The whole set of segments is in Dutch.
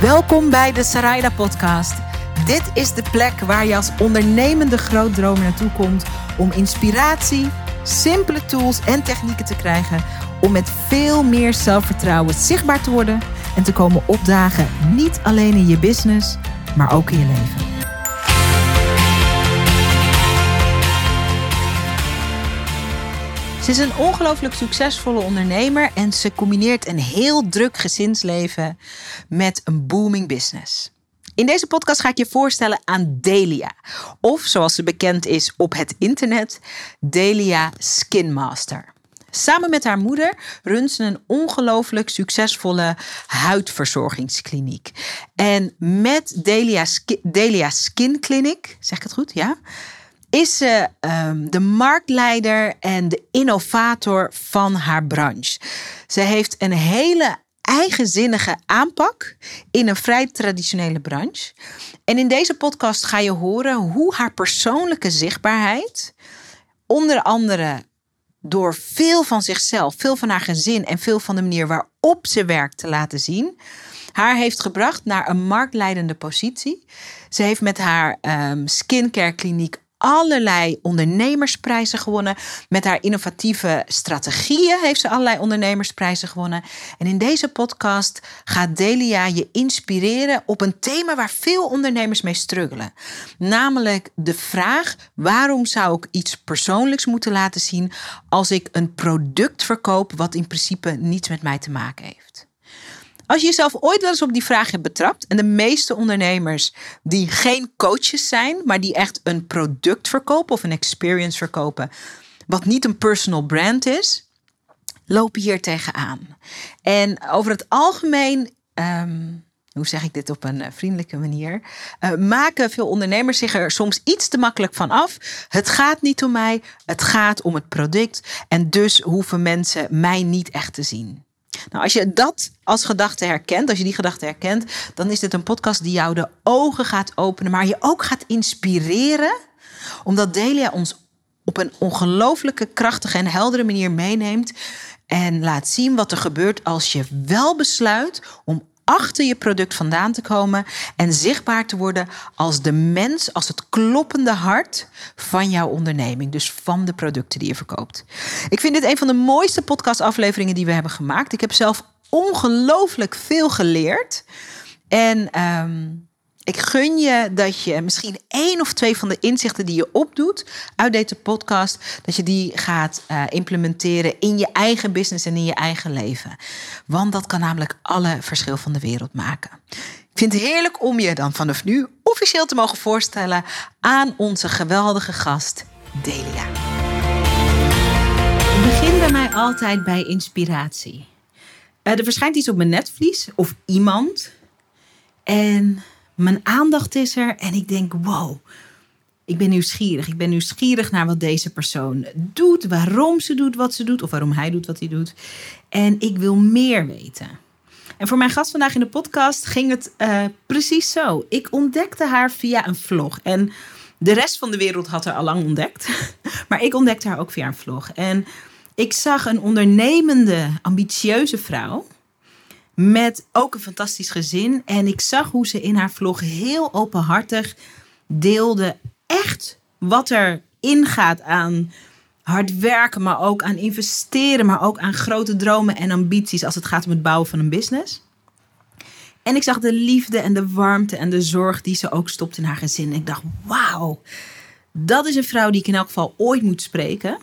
Welkom bij de Sarayda Podcast. Dit is de plek waar je als ondernemende grootdromer naartoe komt om inspiratie, simpele tools en technieken te krijgen om met veel meer zelfvertrouwen zichtbaar te worden en te komen opdagen, niet alleen in je business, maar ook in je leven. Ze is een ongelooflijk succesvolle ondernemer en ze combineert een heel druk gezinsleven met een booming business. In deze podcast ga ik je voorstellen aan Delia, of zoals ze bekend is op het internet, Delia Skinmaster. Samen met haar moeder runt ze een ongelooflijk succesvolle huidverzorgingskliniek. En met Delia, Delia Skin Clinic, zeg ik het goed? Ja is ze um, de marktleider en de innovator van haar branche. Ze heeft een hele eigenzinnige aanpak in een vrij traditionele branche. En in deze podcast ga je horen hoe haar persoonlijke zichtbaarheid, onder andere door veel van zichzelf, veel van haar gezin en veel van de manier waarop ze werkt te laten zien, haar heeft gebracht naar een marktleidende positie. Ze heeft met haar um, skincare kliniek allerlei ondernemersprijzen gewonnen. Met haar innovatieve strategieën heeft ze allerlei ondernemersprijzen gewonnen. En in deze podcast gaat Delia je inspireren op een thema waar veel ondernemers mee struggelen. Namelijk de vraag: waarom zou ik iets persoonlijks moeten laten zien als ik een product verkoop wat in principe niets met mij te maken heeft? Als je jezelf ooit wel eens op die vraag hebt betrapt, en de meeste ondernemers die geen coaches zijn, maar die echt een product verkopen of een experience verkopen, wat niet een personal brand is, lopen hier tegenaan. En over het algemeen. Ehm, hoe zeg ik dit op een eh, vriendelijke manier? Uh, maken veel ondernemers zich er soms iets te makkelijk van af. Het gaat niet om mij, het gaat om het product. En dus hoeven mensen mij niet echt te zien. Nou, als je dat als gedachte herkent, als je die gedachte herkent, dan is dit een podcast die jou de ogen gaat openen, maar je ook gaat inspireren, omdat Delia ons op een ongelooflijke, krachtige en heldere manier meeneemt en laat zien wat er gebeurt als je wel besluit om achter je product vandaan te komen en zichtbaar te worden als de mens, als het kloppende hart van jouw onderneming. Dus van de producten die je verkoopt. Ik vind dit een van de mooiste podcastafleveringen die we hebben gemaakt. Ik heb zelf ongelooflijk veel geleerd. En um, ik gun je dat je misschien één of twee van de inzichten die je opdoet uit deze podcast, dat je die gaat uh, implementeren in je eigen business en in je eigen leven. Want dat kan namelijk alle verschil van de wereld maken. Ik vind het heerlijk om je dan vanaf nu officieel te mogen voorstellen aan onze geweldige gast Delia. Begin bij mij altijd bij inspiratie. Uh, er verschijnt iets op mijn netvlies of iemand. En mijn aandacht is er en ik denk, wow, ik ben nieuwsgierig. Ik ben nieuwsgierig naar wat deze persoon doet, waarom ze doet wat ze doet of waarom hij doet wat hij doet. En ik wil meer weten. En voor mijn gast vandaag in de podcast ging het uh, precies zo. Ik ontdekte haar via een vlog. En de rest van de wereld had haar al lang ontdekt. Maar ik ontdekte haar ook via een vlog. En ik zag een ondernemende, ambitieuze vrouw met ook een fantastisch gezin. En ik zag hoe ze in haar vlog heel openhartig deelde echt wat er ingaat aan hard werken, maar ook aan investeren, maar ook aan grote dromen en ambities als het gaat om het bouwen van een business. En ik zag de liefde en de warmte en de zorg die ze ook stopt in haar gezin. En ik dacht, wauw, dat is een vrouw die ik in elk geval ooit moet spreken.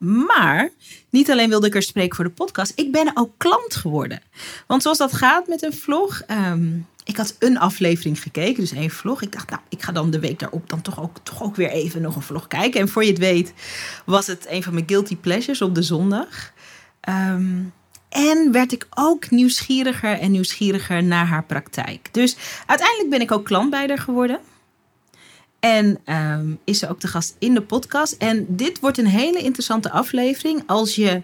Maar niet alleen wilde ik er spreken voor de podcast, ik ben ook klant geworden. Want zoals dat gaat met een vlog, um, ik had een aflevering gekeken, dus één vlog. Ik dacht, nou, ik ga dan de week daarop dan toch ook, toch ook weer even nog een vlog kijken. En voor je het weet, was het een van mijn guilty pleasures op de zondag. Um, en werd ik ook nieuwsgieriger en nieuwsgieriger naar haar praktijk. Dus uiteindelijk ben ik ook klant bij haar geworden. En um, is ze ook de gast in de podcast. En dit wordt een hele interessante aflevering. Als je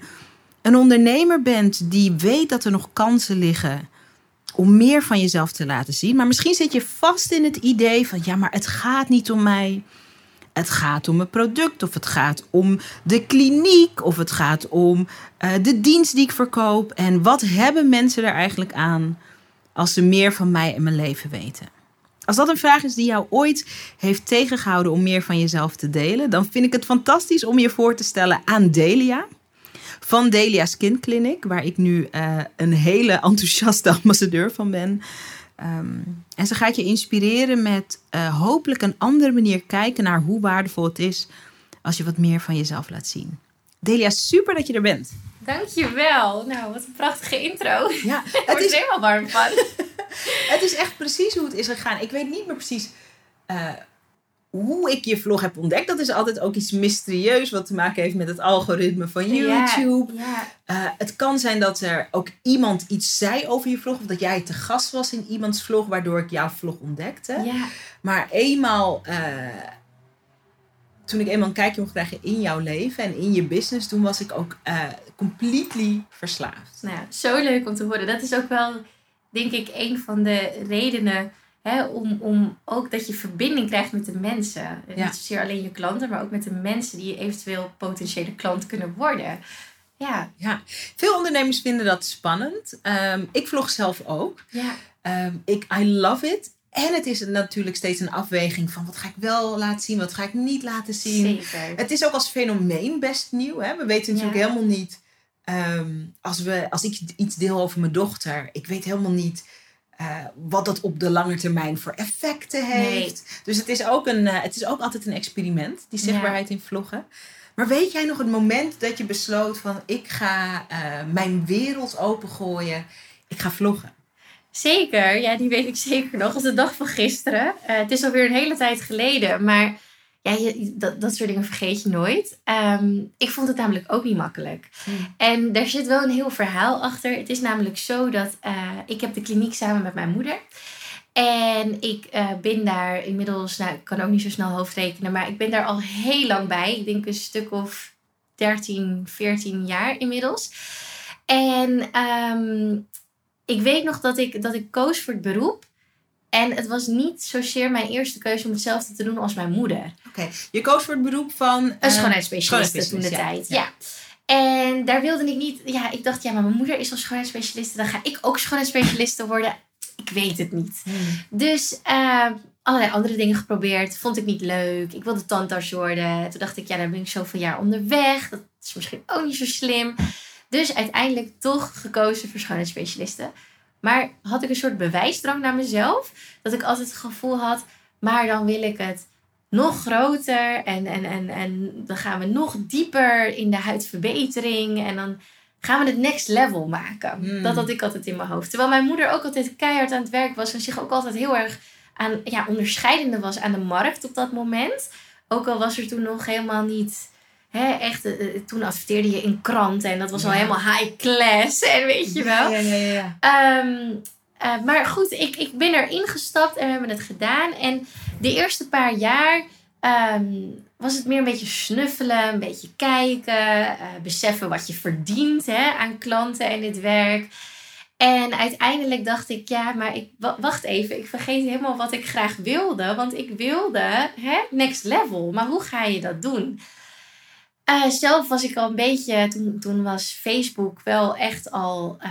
een ondernemer bent die weet dat er nog kansen liggen om meer van jezelf te laten zien. Maar misschien zit je vast in het idee van ja, maar het gaat niet om mij. Het gaat om een product, of het gaat om de kliniek, of het gaat om uh, de dienst die ik verkoop. En wat hebben mensen er eigenlijk aan als ze meer van mij en mijn leven weten? Als dat een vraag is die jou ooit heeft tegengehouden om meer van jezelf te delen, dan vind ik het fantastisch om je voor te stellen aan Delia. Van Delia Skin Clinic, waar ik nu uh, een hele enthousiaste ambassadeur van ben. Um, en ze gaat je inspireren met uh, hopelijk een andere manier kijken naar hoe waardevol het is als je wat meer van jezelf laat zien. Delia, super dat je er bent. Dankjewel. Nou, wat een prachtige intro. Ja, het is helemaal warm van. het is echt precies hoe het is gegaan. Ik weet niet meer precies uh, hoe ik je vlog heb ontdekt. Dat is altijd ook iets mysterieus wat te maken heeft met het algoritme van YouTube. Ja, Uh, het kan zijn dat er ook iemand iets zei over je vlog. Of dat jij te gast was in iemands vlog, waardoor ik jouw vlog ontdekte. Ja. Maar eenmaal, uh, toen ik eenmaal een kijkje mocht krijgen in jouw leven en in je business, toen was ik ook uh, completely verslaafd. Nou, zo leuk om te horen. Dat is ook wel, denk ik, een van de redenen Hè, om, om ook dat je verbinding krijgt met de mensen. Niet zozeer alleen je klanten, maar ook met de mensen die eventueel potentiële klant kunnen worden. Ja. ja, veel ondernemers vinden dat spannend. Um, ik vlog zelf ook. Ja. Um, ik, I love it. En het is natuurlijk steeds een afweging van wat ga ik wel laten zien, wat ga ik niet laten zien. Zeker. Het is ook als fenomeen best nieuw. Hè? We weten natuurlijk ja. helemaal niet. Um, als, we, als ik iets deel over mijn dochter, ik weet helemaal niet uh, wat dat op de lange termijn voor effecten heeft. Nee. Dus het is, ook een, uh, het is ook altijd een experiment, die zichtbaarheid ja. in vloggen. Maar weet jij nog het moment dat je besloot van ik ga uh, mijn wereld opengooien, ik ga vloggen? Zeker, ja, die weet ik zeker nog. als de dag van gisteren. het is alweer een hele tijd geleden, maar ja, je, dat, dat soort dingen vergeet je nooit. Um, ik vond het namelijk ook niet makkelijk. Hmm. En daar zit wel een heel verhaal achter. Het is namelijk zo dat uh, ik heb de kliniek samen met mijn moeder. En ik uh, ben daar inmiddels, nou ik kan ook niet zo snel hoofdrekenen, maar ik ben daar al heel lang bij. Ik denk een stuk of 13, 14 jaar inmiddels. En um, ik weet nog dat ik, dat ik koos voor het beroep. En het was niet zozeer mijn eerste keuze om hetzelfde te doen als mijn moeder. Oké, okay. je koos voor het beroep van... Een uh, schoonheidsspecialiste toen de ja. tijd, ja. ja. En daar wilde ik niet... Ja, ik dacht, ja, maar mijn moeder is al schoonheidsspecialiste. Dan ga ik ook schoonheidsspecialiste worden. Ik weet het niet. Hmm. Dus uh, allerlei andere dingen geprobeerd. Vond ik niet leuk. Ik wilde tandarts worden. Toen dacht ik, ja, dan ben ik zoveel jaar onderweg. Dat is misschien ook niet zo slim. Dus uiteindelijk toch gekozen voor schoonheidsspecialisten. Maar had ik een soort bewijsdrang naar mezelf. Dat ik altijd het gevoel had, maar dan wil ik het nog groter. En, en, en, en dan gaan we nog dieper in de huidverbetering. En dan gaan we het next level maken. Hmm. Dat had ik altijd in mijn hoofd. Terwijl mijn moeder ook altijd keihard aan het werk was. En zich ook altijd heel erg aan, ja, onderscheidende was aan de markt op dat moment. Ook al was er toen nog helemaal niet Hè, echt, uh, toen adverteerde je in kranten en dat was al helemaal high class en weet je wel. Ja, ja, ja. ja. Ehm, eh, maar goed, ik, ik ben erin gestapt en we hebben het gedaan. En de eerste paar jaar ehm, was het meer een beetje snuffelen, een beetje kijken, eh, beseffen wat je verdient hè, aan klanten en dit werk. En uiteindelijk dacht ik, ja, maar ik, wa- wacht even, ik vergeet helemaal wat ik graag wilde. Want ik wilde hè, next level. Maar hoe ga je dat doen? Eh, zelf was ik al een beetje, toen, toen was Facebook wel echt al eh,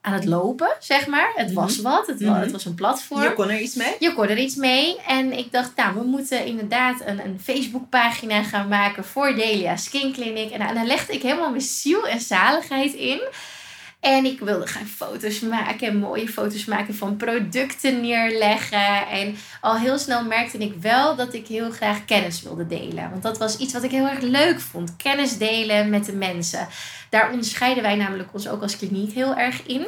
aan het lopen, zeg maar. Het was wat, het, wa- Mhm. het was een platform. Je kon er iets mee? Je kon er iets mee. En ik dacht, nou, we moeten inderdaad een, een Facebookpagina gaan maken voor Delia Skin Clinic. En, en daar legde ik helemaal mijn ziel en zaligheid in. En ik wilde gaan foto's maken en mooie foto's maken van producten neerleggen. En al heel snel merkte ik wel dat ik heel graag kennis wilde delen. Want dat was iets wat ik heel erg leuk vond. Kennis delen met de mensen. Daar onderscheiden wij namelijk ons ook als kliniek heel erg in.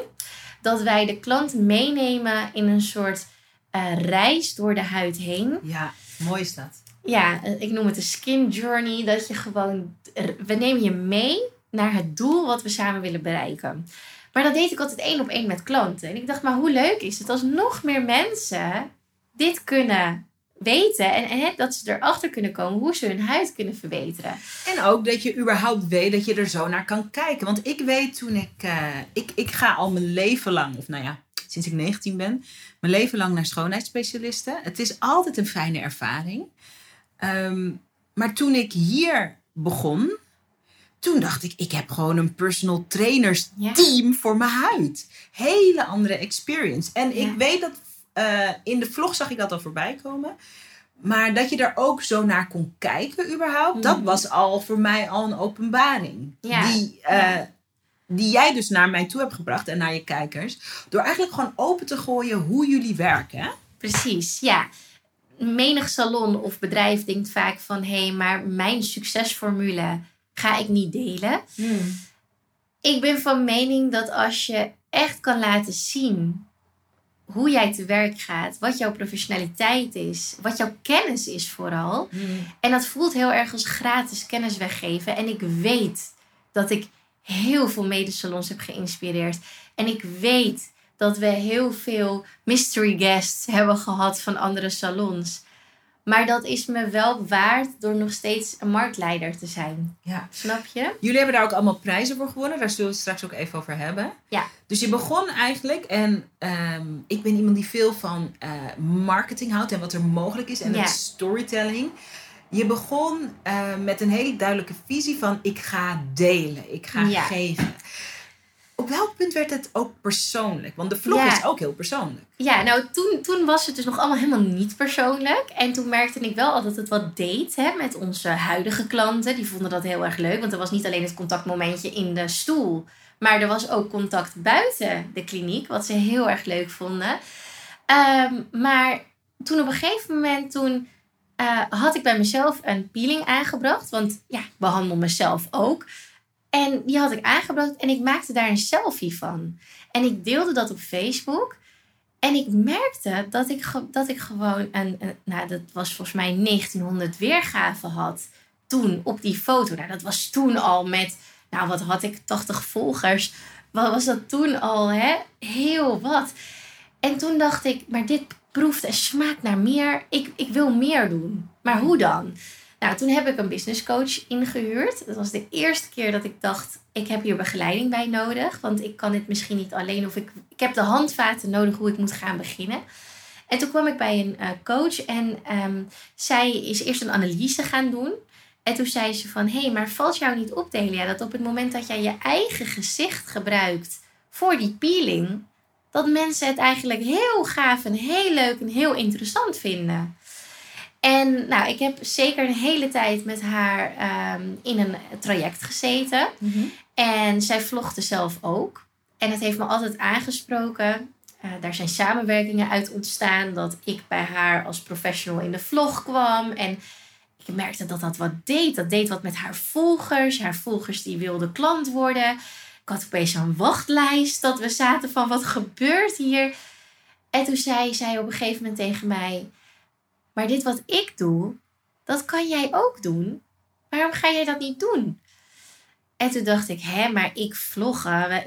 Dat wij de klant meenemen in een soort eh, reis door de huid heen. Ja, mooi is dat. Ja, eh, ik noem het een skin journey. Dat je gewoon, we nemen je mee naar het doel wat we samen willen bereiken. Maar dat deed ik altijd één op één met klanten. En ik dacht, maar hoe leuk is het als nog meer mensen dit kunnen weten. En, dat ze erachter kunnen komen hoe ze hun huid kunnen verbeteren. En ook dat je überhaupt weet dat je er zo naar kan kijken. Want ik weet toen ik... eh, ik, ik ga al mijn leven lang, of nou ja, sinds ik 19 ben... mijn leven lang naar schoonheidsspecialisten. Het is altijd een fijne ervaring. Ehm, maar toen ik hier begon... toen dacht ik, ik heb gewoon een personal trainers Ja. team voor mijn huid. Hele andere experience. En Ja. ik weet dat eh, in de vlog zag ik dat al voorbij komen. Maar dat je daar ook zo naar kon kijken überhaupt, dat Mhm. was al voor mij al een openbaring. Ja. Die, eh, die jij dus naar mij toe hebt gebracht en naar je kijkers. Door eigenlijk gewoon open te gooien hoe jullie werken. Precies, ja. Menig salon of bedrijf denkt vaak van... hé, hey, maar mijn succesformule ga ik niet delen. Ik ben van mening dat als je echt kan laten zien hoe jij te werk gaat, wat jouw professionaliteit is, wat jouw kennis is vooral. En dat voelt heel erg als gratis kennis weggeven. En ik weet dat ik heel veel medesalons heb geïnspireerd. En ik weet dat we heel veel mystery guests hebben gehad van andere salons. Maar dat is me wel waard door nog steeds een marktleider te zijn. Ja. Snap je? Jullie hebben daar ook allemaal prijzen voor gewonnen. Daar zullen we het straks ook even over hebben. Ja. Dus je begon eigenlijk, en ehm, ik ben iemand die veel van eh, marketing houdt en wat er mogelijk is en Ja. het storytelling. Je begon eh, met een hele duidelijke visie van ik ga delen, ik ga Ja. geven. Op welk punt werd het ook persoonlijk? Want de vlog Ja. is ook heel persoonlijk. Ja, nou toen, toen was het dus nog allemaal helemaal niet persoonlijk. En toen merkte ik wel al dat het wat deed hè, met onze huidige klanten. Die vonden dat heel erg leuk, want er was niet alleen het contactmomentje in de stoel. Maar er was ook contact buiten de kliniek, wat ze heel erg leuk vonden. Ehm, maar toen op een gegeven moment, toen eh, had ik bij mezelf een peeling aangebracht. Want ja, ik behandel mezelf ook. En die had ik aangebracht en ik maakte daar een selfie van. En ik deelde dat op Facebook. En ik merkte dat ik, dat ik gewoon een, een- nou dat was volgens mij 1900 weergaven had toen op die foto. Nou, dat was toen al met, nou wat had ik, 80 volgers. Wat was dat toen al, hè? Heel wat. En toen dacht ik, maar dit proeft en smaakt naar meer. Ik, ik wil meer doen. Maar hoe dan? Nou, toen heb ik een business coach ingehuurd. Dat was de eerste keer dat ik dacht, ik heb hier begeleiding bij nodig. Want ik kan dit misschien niet alleen. Of ik, ik heb de handvaten nodig hoe ik moet gaan beginnen. En toen kwam ik bij een eh, coach en ehm, zij is eerst een analyse gaan doen. En toen zei ze van, hé, hey, maar valt jou niet op, Delia, dat op het moment dat jij je eigen gezicht gebruikt voor die peeling, dat mensen het eigenlijk heel gaaf en heel leuk en heel interessant vinden. En nou, ik heb zeker een hele tijd met haar ehm, in een traject gezeten. En zij vlogde zelf ook. En het heeft me altijd aangesproken. Eh, daar zijn samenwerkingen uit ontstaan. Dat ik bij haar als professional in de vlog kwam. En ik merkte dat dat wat deed. Dat deed wat met haar volgers. Haar volgers die wilden klant worden. Ik had opeens een wachtlijst. Dat we zaten van wat gebeurt hier? En toen zei zij op een gegeven moment tegen mij. Maar dit wat ik doe, dat kan jij ook doen. Waarom ga jij dat niet doen? En toen dacht ik, hè, maar ik vloggen?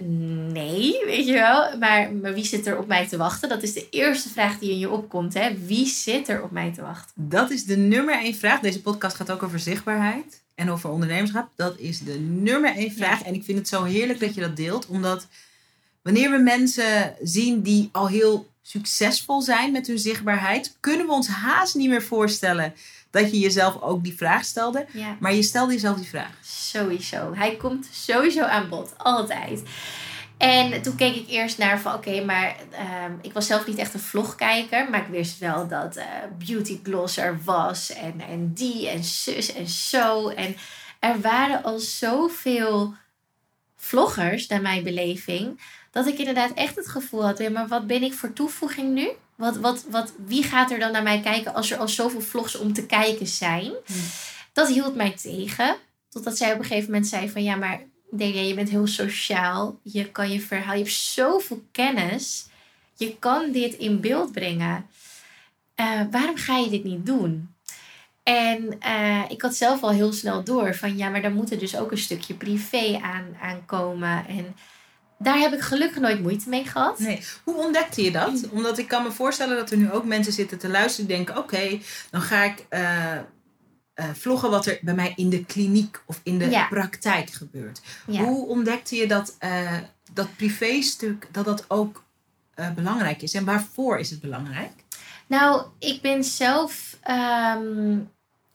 Nee, weet je wel. Maar, maar wie zit er op mij te wachten? Dat is de eerste vraag die in je opkomt, hè. Wie zit er op mij te wachten? Dat is de nummer één vraag. Deze podcast gaat ook over zichtbaarheid en over ondernemerschap. Dat is de nummer één vraag. En ik vind het zo heerlijk dat je dat deelt. Omdat wanneer we mensen zien die al heel succesvol zijn met hun zichtbaarheid, kunnen we ons haast niet meer voorstellen dat je jezelf ook die vraag stelde. Ja, Maar je stelde jezelf die vraag. sowieso. Hij komt sowieso aan bod. Altijd. En toen keek ik eerst naar van, oké, maar ehm, ik was zelf niet echt een vlogkijker. Maar ik wist wel dat eh, Beauty Gloss er was. En, en die en zus en zo. En er waren al zoveel vloggers, naar mijn beleving. Dat ik inderdaad echt het gevoel had, ja, maar wat ben ik voor toevoeging nu? Wat, wat, wat, wie gaat er dan naar mij kijken als er al zoveel vlogs om te kijken zijn? Hmm. Dat hield mij tegen. Totdat zij op een gegeven moment zei van ja, maar Delia, je bent heel sociaal. Je kan je verhaal, je hebt zoveel kennis. Je kan dit in beeld brengen. Eh, waarom ga je dit niet doen? En eh, ik had zelf al heel snel door van ja, maar daar moet er dus ook een stukje privé aan, aan komen. En daar heb ik gelukkig nooit moeite mee gehad. Nee. Hoe ontdekte je dat? Omdat ik kan me voorstellen dat er nu ook mensen zitten te luisteren die denken: oké, dan ga ik eh, eh, vloggen wat er bij mij in de kliniek of in de Ja. praktijk gebeurt. Ja. Hoe ontdekte je dat eh, dat privéstuk dat dat ook belangrijk is en waarvoor is het belangrijk? Nou, ik ben zelf. ehm,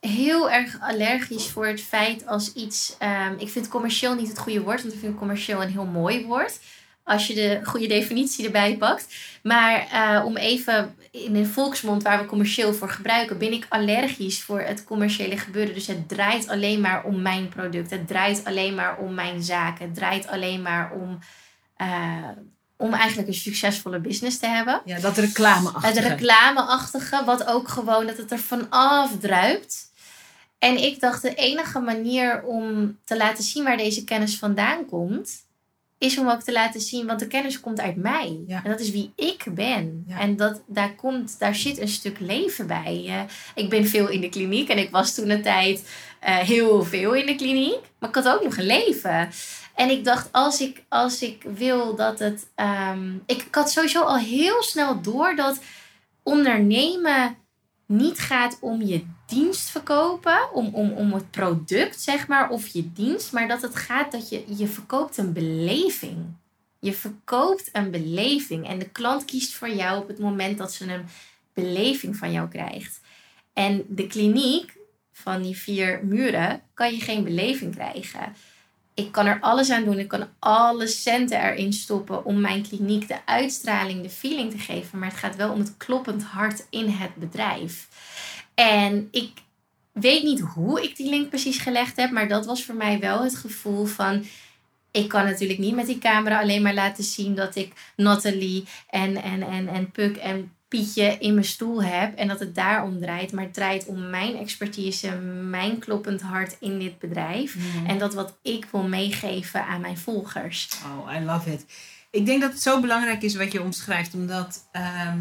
heel erg allergisch voor het feit als iets. ehm, ik vind commercieel niet het goede woord, want ik vind commercieel een heel mooi woord. Als je de goede definitie erbij pakt. Maar eh, om even in de volksmond waar we commercieel voor gebruiken, ben ik allergisch voor het commerciële gebeuren. Dus het draait alleen maar om mijn product. Het draait alleen maar om mijn zaken. Het draait alleen maar om, eh, om eigenlijk een succesvolle business te hebben. Ja, dat reclameachtige. Het reclameachtige, wat ook gewoon dat het er vanaf druipt. En ik dacht, de enige manier om te laten zien waar deze kennis vandaan komt, is om ook te laten zien, want de kennis komt uit mij. Ja. En dat is wie ik ben. Ja. En dat, daar, komt, daar zit een stuk leven bij. Ik ben veel in de kliniek en ik was toen een tijd eh, heel veel in de kliniek. Maar ik had ook nog een leven. En ik dacht, als ik, als ik wil dat het. ehm, ik, ik had sowieso al heel snel door dat ondernemen niet gaat om je dienst verkopen, om, om, om het product, zeg maar, of je dienst, maar dat het gaat dat je, je verkoopt een beleving. Je verkoopt een beleving en de klant kiest voor jou op het moment dat ze een beleving van jou krijgt. En de kliniek van die vier muren kan je geen beleving krijgen. Ik kan er alles aan doen. Ik kan alle centen erin stoppen om mijn kliniek de uitstraling, de feeling te geven. Maar het gaat wel om het kloppend hart in het bedrijf. En ik weet niet hoe ik die link precies gelegd heb, maar dat was voor mij wel het gevoel van. Ik kan natuurlijk niet met die camera alleen maar laten zien dat ik Nathalie en, en, en, en Puk en Pietje in mijn stoel heb. En dat het daarom draait. Maar het draait om mijn expertise, mijn kloppend hart in dit bedrijf. Mhm. En dat wat ik wil meegeven aan mijn volgers. Oh, I love it. Ik denk dat het zo belangrijk is wat je omschrijft, omdat ehm,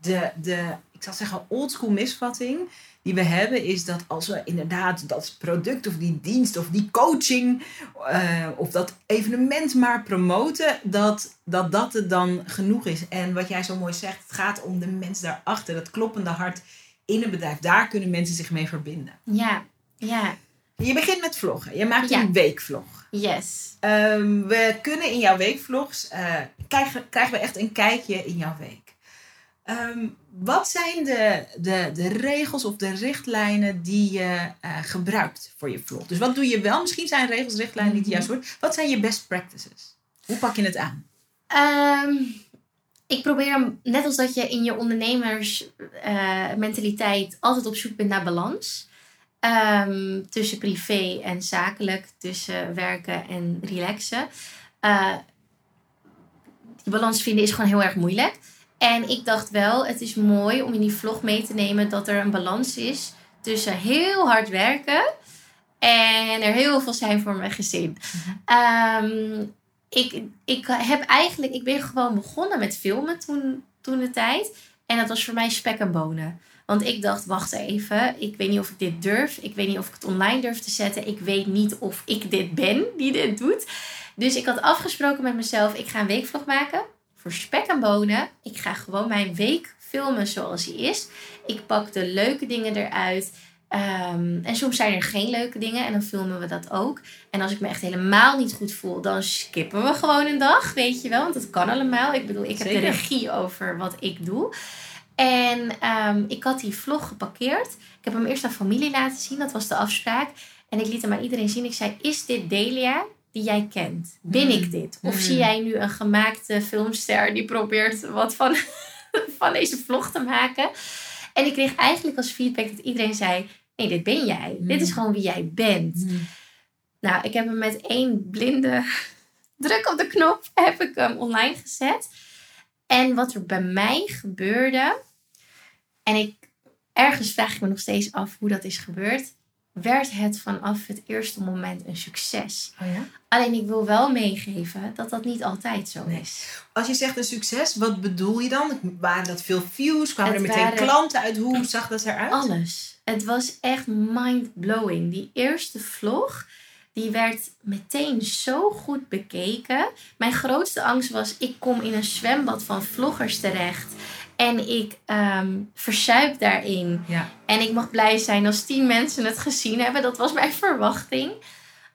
de, de, ik zal zeggen, oldschool misvatting die we hebben, is dat als we inderdaad dat product of die dienst of die coaching eh, of dat evenement maar promoten, dat, dat dat het dan genoeg is. En wat jij zo mooi zegt, het gaat om de mens daarachter, dat kloppende hart in een bedrijf. Daar kunnen mensen zich mee verbinden. Ja, ja, Je begint met vloggen. Je maakt Ja. een weekvlog. yes. Ehm, we kunnen in jouw weekvlogs, eh, krijgen, krijgen we echt een kijkje in jouw week. Ehm, wat zijn de, de, de regels of de richtlijnen die je eh, gebruikt voor je vlog? Dus wat doe je wel? Misschien zijn regels, richtlijnen niet het juiste woord. Wat zijn je best practices? Hoe pak je het aan? Ehm, ik probeer hem, net als dat je in je ondernemersmentaliteit mentaliteit altijd op zoek bent naar balans. Ehm, tussen privé en zakelijk, tussen werken en relaxen. Eh, die balans vinden is gewoon heel erg moeilijk. En ik dacht wel, het is mooi om in die vlog mee te nemen dat er een balans is tussen heel hard werken en er heel veel zijn voor mijn gezin. Ehm, ik, ik heb eigenlijk, ik ben gewoon begonnen met filmen toen, toen de tijd. En dat was voor mij spek en bonen. Want ik dacht, wacht even, ik weet niet of ik dit durf. Ik weet niet of ik het online durf te zetten. Ik weet niet of ik dit ben die dit doet. Dus ik had afgesproken met mezelf, ik ga een weekvlog maken voor spek en bonen. Ik ga gewoon mijn week filmen zoals die is. Ik pak de leuke dingen eruit. Ehm, en soms zijn er geen leuke dingen en dan filmen we dat ook. En als ik me echt helemaal niet goed voel, dan skippen we gewoon een dag, weet je wel. Want dat kan allemaal. Ik bedoel, ik heb de regie over wat ik doe. En ehm, ik had die vlog geparkeerd. Ik heb hem eerst aan familie laten zien, dat was de afspraak. En ik liet hem aan iedereen zien. Ik zei, is dit Delia die jij kent? Ben Mm. ik dit? Of Mm. zie jij nu een gemaakte filmster die probeert wat van, van deze vlog te maken? En ik kreeg eigenlijk als feedback dat iedereen zei... Nee, dit ben jij. Mm. Dit is gewoon wie jij bent. Nou, ik heb hem met één blinde druk op de knop heb ik hem online gezet. En wat er bij mij gebeurde, en ik ergens vraag ik me nog steeds af hoe dat is gebeurd, werd het vanaf het eerste moment een succes. Oh ja? Alleen ik wil wel meegeven dat dat niet altijd zo Nee. is. Als je zegt een succes, wat bedoel je dan? Waren dat veel views? Kwamen Het er meteen waren- klanten uit? Hoe zag dat eruit? Alles. Het was echt mind-blowing. Die eerste vlog, die werd meteen zo goed bekeken. Mijn grootste angst was, ik kom in een zwembad van vloggers terecht. En ik ehm verzuip daarin. Ja. En ik mag blij zijn als tien mensen het gezien hebben. Dat was mijn verwachting.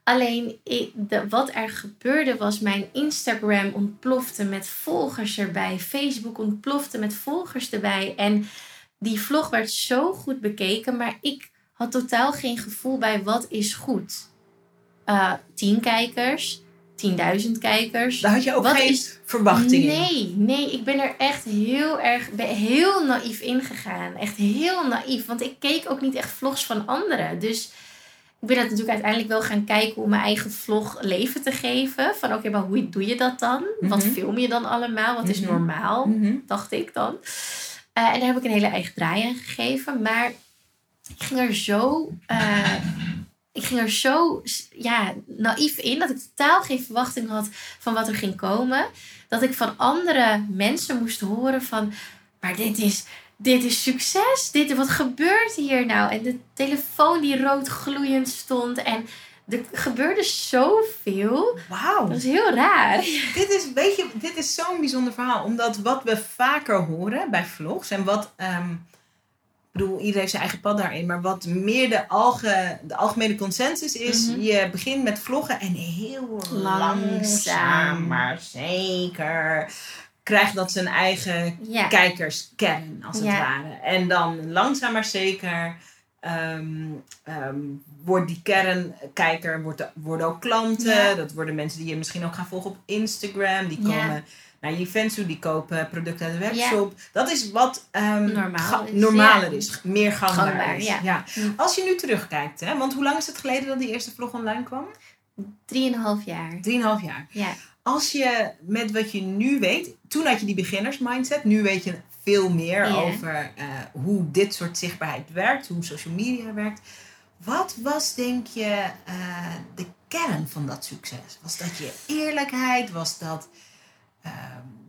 Alleen ik, de, wat er gebeurde was mijn Instagram ontplofte met volgers erbij. Facebook ontplofte met volgers erbij. En die vlog werd zo goed bekeken. Maar ik had totaal geen gevoel bij wat is goed. Uh, tien kijkers, 10.000 kijkers. Daar had je ook Wat geen is- verwachting in. Nee, nee, ik ben er echt heel erg, ben heel naïef ingegaan. Echt heel naïef, want ik keek ook niet echt vlogs van anderen. Dus ik ben dat natuurlijk uiteindelijk wel gaan kijken om mijn eigen vlog leven te geven. Van oké, maar hoe doe je dat dan? Wat Mhm. film je dan allemaal? Wat is Mhm. normaal? Mhm. dacht ik dan. Eh, en daar heb ik een hele eigen draai aan gegeven. Maar ik ging er zo, eh, ik ging er zo ja, naïef in dat ik totaal geen verwachting had van wat er ging komen. Dat ik van andere mensen moest horen van, maar dit is, dit is succes. Dit, wat gebeurt hier nou? En de telefoon die rood gloeiend stond en er gebeurde zoveel. Wauw. Dat is heel raar. Dit is, weet je, dit is zo'n bijzonder verhaal. Omdat wat we vaker horen bij vlogs en wat. ehm, bedoel, iedereen heeft zijn eigen pad daarin. Maar wat meer de, alge, de algemene consensus is: Mhm. je begint met vloggen en heel Langzaam. langzaam, maar zeker krijgt dat zijn eigen Ja. kijkerskern, als het Ja. ware. En dan langzaam maar zeker ehm, wordt die kernkijker, wordt, worden ook klanten. Ja. Dat worden mensen die je misschien ook gaan volgen op Instagram. Die komen naar je events toe, die kopen producten uit de webshop. Dat is wat ehm, Normaal is, normaler ja. is, meer gangbaar, Gangbaar, is. ja. Mm. Als je nu terugkijkt, hè, want hoe lang is het geleden dat die eerste vlog online kwam? Drieënhalf jaar. Drieënhalf jaar. Ja. Als je met wat je nu weet, toen had je die beginners mindset, nu weet je veel meer Ja. over eh, hoe dit soort zichtbaarheid werkt, hoe social media werkt. Wat was, denk je, eh, de kern van dat succes? Was dat je eerlijkheid? Was dat eh,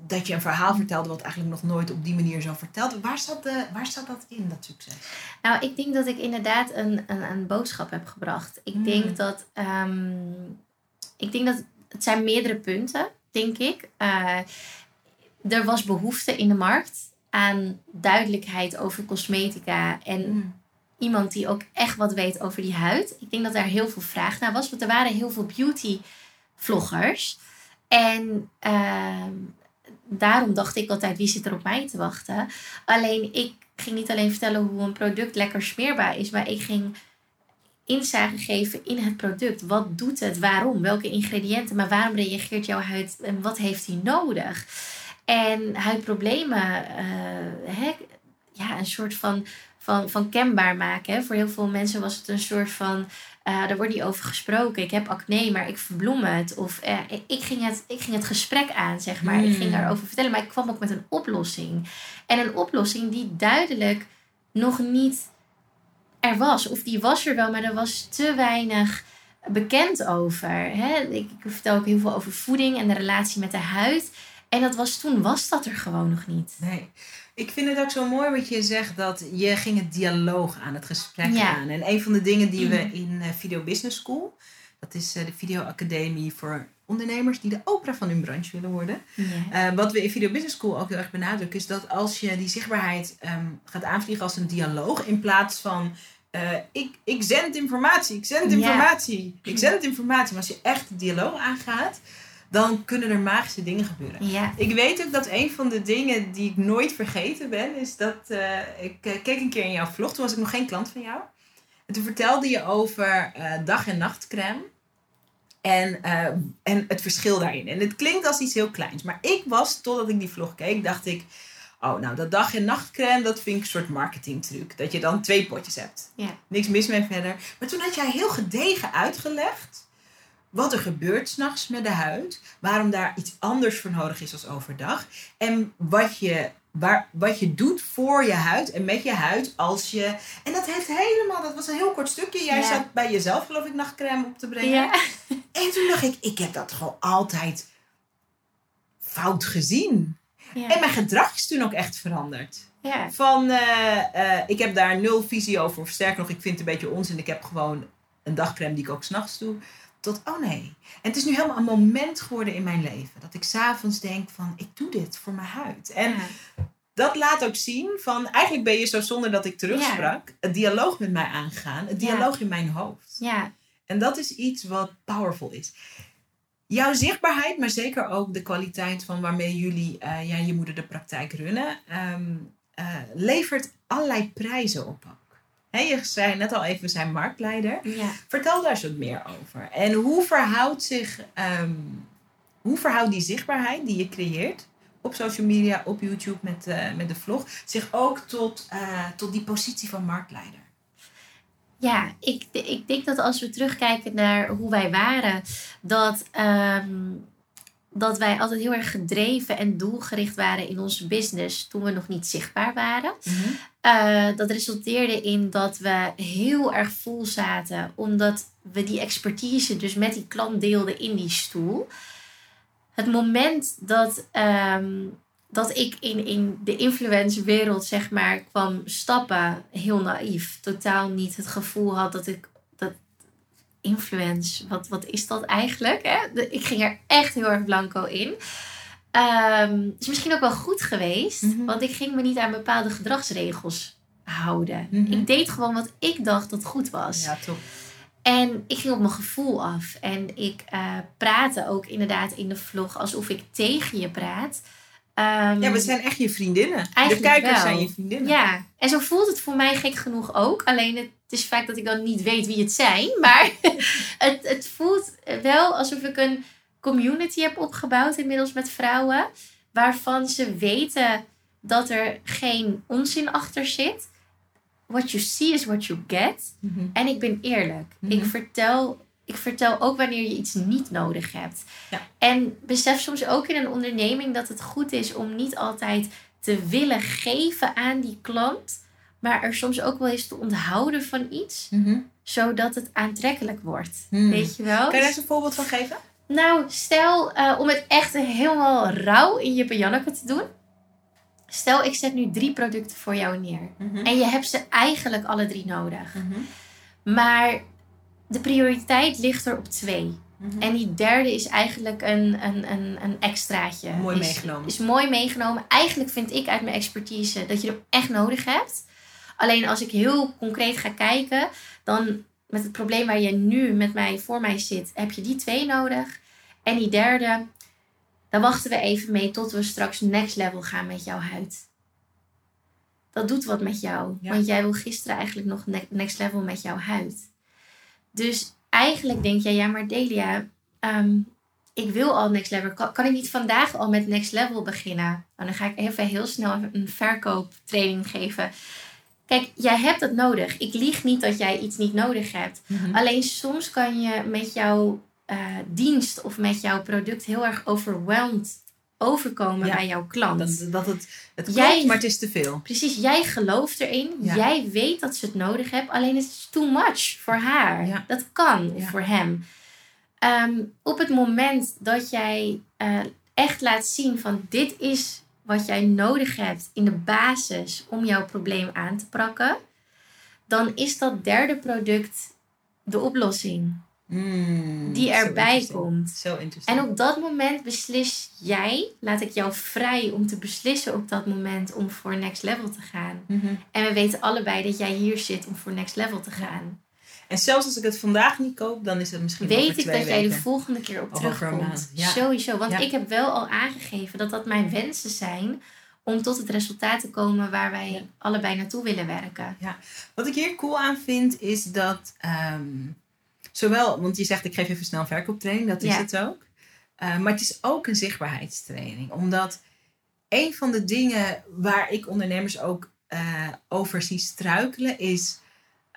dat je een verhaal vertelde wat eigenlijk nog nooit op die manier zo verteld? Waar zat, de, waar zat dat in, dat succes? Nou, ik denk dat ik inderdaad een, een, een boodschap heb gebracht. Ik Mm. denk dat. ehm, ik denk dat het zijn meerdere punten, denk ik. Eh, er was behoefte in de markt aan duidelijkheid over cosmetica en iemand die ook echt wat weet over die huid. Ik denk dat daar heel veel vraag naar was, want er waren heel veel beauty vloggers. En ehm, daarom dacht ik altijd, wie zit er op mij te wachten? Alleen ik ging niet alleen vertellen hoe een product lekker smeerbaar is, maar ik ging inzage geven in het product. Wat doet het? Waarom? Welke ingrediënten? Maar waarom reageert jouw huid en wat heeft die nodig? En huidproblemen, eh, hè, ja, een soort van, van, van kenbaar maken. Hè. Voor heel veel mensen was het een soort van, eh daar wordt niet over gesproken. Ik heb acne, maar ik verbloem het. Of eh, ik, ging het, ik ging het gesprek aan, zeg maar. Ik ging Mm. daarover vertellen, maar ik kwam ook met een oplossing. En een oplossing die duidelijk nog niet er was. Of die was er wel, maar er was te weinig bekend over. Hè? Ik, ik vertel ook heel veel over voeding en de relatie met de huid. En dat was toen, was dat er gewoon nog niet. Nee. Ik vind het ook zo mooi wat je zegt dat je ging het dialoog aan, het gesprek Ja. aan. En een van de dingen die we Mhm. in eh, Video Business School, dat is eh, de videoacademie voor ondernemers die de opera van hun branche willen worden. Eh, wat we in Video Business School ook heel erg benadrukken, is dat als je die zichtbaarheid ehm, gaat aanvliegen als een dialoog, in plaats van ik, ik zend informatie, ik zend informatie, ik zend informatie. Maar als je echt de dialoog aangaat, dan kunnen er magische dingen gebeuren. ja. Ik weet ook dat een van de dingen die ik nooit vergeten ben, is dat eh, ik eh, keek een keer in jouw vlog, toen was ik nog geen klant van jou. En toen vertelde je over eh, dag- en nachtcrème. En, en het verschil daarin. En het klinkt als iets heel kleins. Maar ik was, totdat ik die vlog keek, dacht ik... Oh, nou, dat dag- en nachtcrème, dat vind ik een soort marketingtruc. Dat je dan twee potjes hebt. Ja. Niks mis mee verder. Maar toen had jij heel gedegen uitgelegd... wat er gebeurt s'nachts met de huid. Waarom daar iets anders voor nodig is als overdag. En wat je, waar, wat je doet voor je huid en met je huid als je... En dat heeft helemaal... Dat was een heel kort stukje. Jij Ja. zat bij jezelf, geloof ik, nachtcrème op te brengen. Ja. En toen dacht ik, ik heb dat gewoon altijd fout gezien. Ja. En mijn gedrag is toen ook echt veranderd. Ja. Van, eh, eh, ik heb daar nul visie over. Of sterker nog, ik vind het een beetje onzin. Ik heb gewoon een dagcrème die ik ook s'nachts doe. Tot, oh nee. En het is nu helemaal een moment geworden in mijn leven. Dat ik s'avonds denk van, ik doe dit voor mijn huid. En Ja. dat laat ook zien van, eigenlijk ben je zo zonder dat ik terugsprak. Het dialoog met mij aangaan. Het dialoog in mijn hoofd. ja. En dat is iets wat powerful is. Jouw zichtbaarheid, maar zeker ook de kwaliteit van waarmee jullie, ja, je moeder de praktijk runnen, ehm, eh, levert allerlei prijzen op je zei net al even, we zijn marktleider. Ja. Vertel daar eens wat meer over. En hoe verhoudt zich, ehm, hoe verhoudt die zichtbaarheid die je creëert op social media, op YouTube met, eh, met de vlog, zich ook tot, eh, tot die positie van marktleider? Ja, ik, ik denk dat als we terugkijken naar hoe wij waren, dat, ehm, dat wij altijd heel erg gedreven en doelgericht waren in onze business toen we nog niet zichtbaar waren. Eh, dat resulteerde in dat we heel erg vol zaten, omdat we die expertise dus met die klant deelden in die stoel. Het moment dat, ehm, dat ik in, in de influencerwereld zeg maar kwam stappen, heel naïef, totaal niet het gevoel had dat ik dat influence, wat, wat is dat eigenlijk? Hè? Ik ging er echt heel erg blanco in. Um, is misschien ook wel goed geweest, Mhm. want ik ging me niet aan bepaalde gedragsregels houden. Mhm. Ik deed gewoon wat ik dacht dat goed was. Ja, top. En ik ging op mijn gevoel af. En ik eh, praatte ook inderdaad in de vlog alsof ik tegen je praat. Ehm, Ja, we zijn echt je vriendinnen. De kijkers wel. zijn je vriendinnen. ja, en zo voelt het voor mij gek genoeg ook. Alleen het is vaak dat ik dan niet weet wie het zijn. Maar het, het voelt wel alsof ik een community heb opgebouwd inmiddels met vrouwen. Waarvan ze weten dat er geen onzin achter zit. What you see is what you get. Mhm. En ik ben eerlijk. Mhm. Ik, vertel, ik vertel ook wanneer je iets niet nodig hebt. Ja. En besef soms ook in een onderneming dat het goed is om niet altijd te willen geven aan die klant. Maar er soms ook wel eens te onthouden van iets. Mhm. Zodat het aantrekkelijk wordt. Hmm. Weet je wel? Kan je daar eens een voorbeeld van geven? Nou, stel eh, om het echt helemaal rauw in je Janneke te doen. Stel, ik zet nu drie producten voor jou neer. En je hebt ze eigenlijk alle drie nodig. Mhm. Maar de prioriteit ligt er op twee. Mhm. En die derde is eigenlijk een, een, een, een extraatje. Mooi is, meegenomen. Is mooi meegenomen. Eigenlijk vind ik uit mijn expertise dat je hem echt nodig hebt. Alleen als ik heel concreet ga kijken, dan met het probleem waar je nu met mij voor mij zit, heb je die twee nodig. En die derde, daar wachten we even mee tot we straks next level gaan met jouw huid. Dat doet wat met jou. Ja. Want jij wil gisteren eigenlijk nog ne- next level met jouw huid. Dus eigenlijk denk jij, ja maar Delia, ehm, ik wil al next level. Kan, kan ik niet vandaag al met next level beginnen? Nou, dan ga ik even heel snel een verkooptraining geven. Kijk, jij hebt dat nodig. Ik lieg niet dat jij iets niet nodig hebt. Mhm. Alleen soms kan je met jouw eh, dienst of met jouw product heel erg overwhelmed overkomen Ja. bij jouw klant. Dat, dat het, het klopt, Jij- maar het is te veel. Precies, jij gelooft erin. Ja. Jij weet dat ze het nodig heeft. Alleen het is too much voor haar. Ja. Dat kan voor hem. Ehm, op het moment dat jij eh, echt laat zien van dit is wat jij nodig hebt in de basis om jouw probleem aan te pakken, dan is dat derde product de oplossing Mm, die erbij komt. Zo interessant. En op dat moment beslis jij, laat ik jou vrij om te beslissen op dat moment om voor next level te gaan. Mhm. En we weten allebei dat jij hier zit om voor next level te gaan. En zelfs als ik het vandaag niet koop, dan is het misschien over Weet ik dat jij de volgende keer op terugkomt. ja. Sowieso. Want Ja. ik heb wel al aangegeven dat dat mijn wensen zijn om tot het resultaat te komen waar wij Ja. allebei naartoe willen werken. Wat ik hier cool aan vind, is dat ehm, zowel, want je zegt ik geef even snel een verkooptraining, dat is Ja. het ook. Eh, maar het is ook een zichtbaarheidstraining. Omdat een van de dingen waar ik ondernemers ook eh, over zie struikelen, is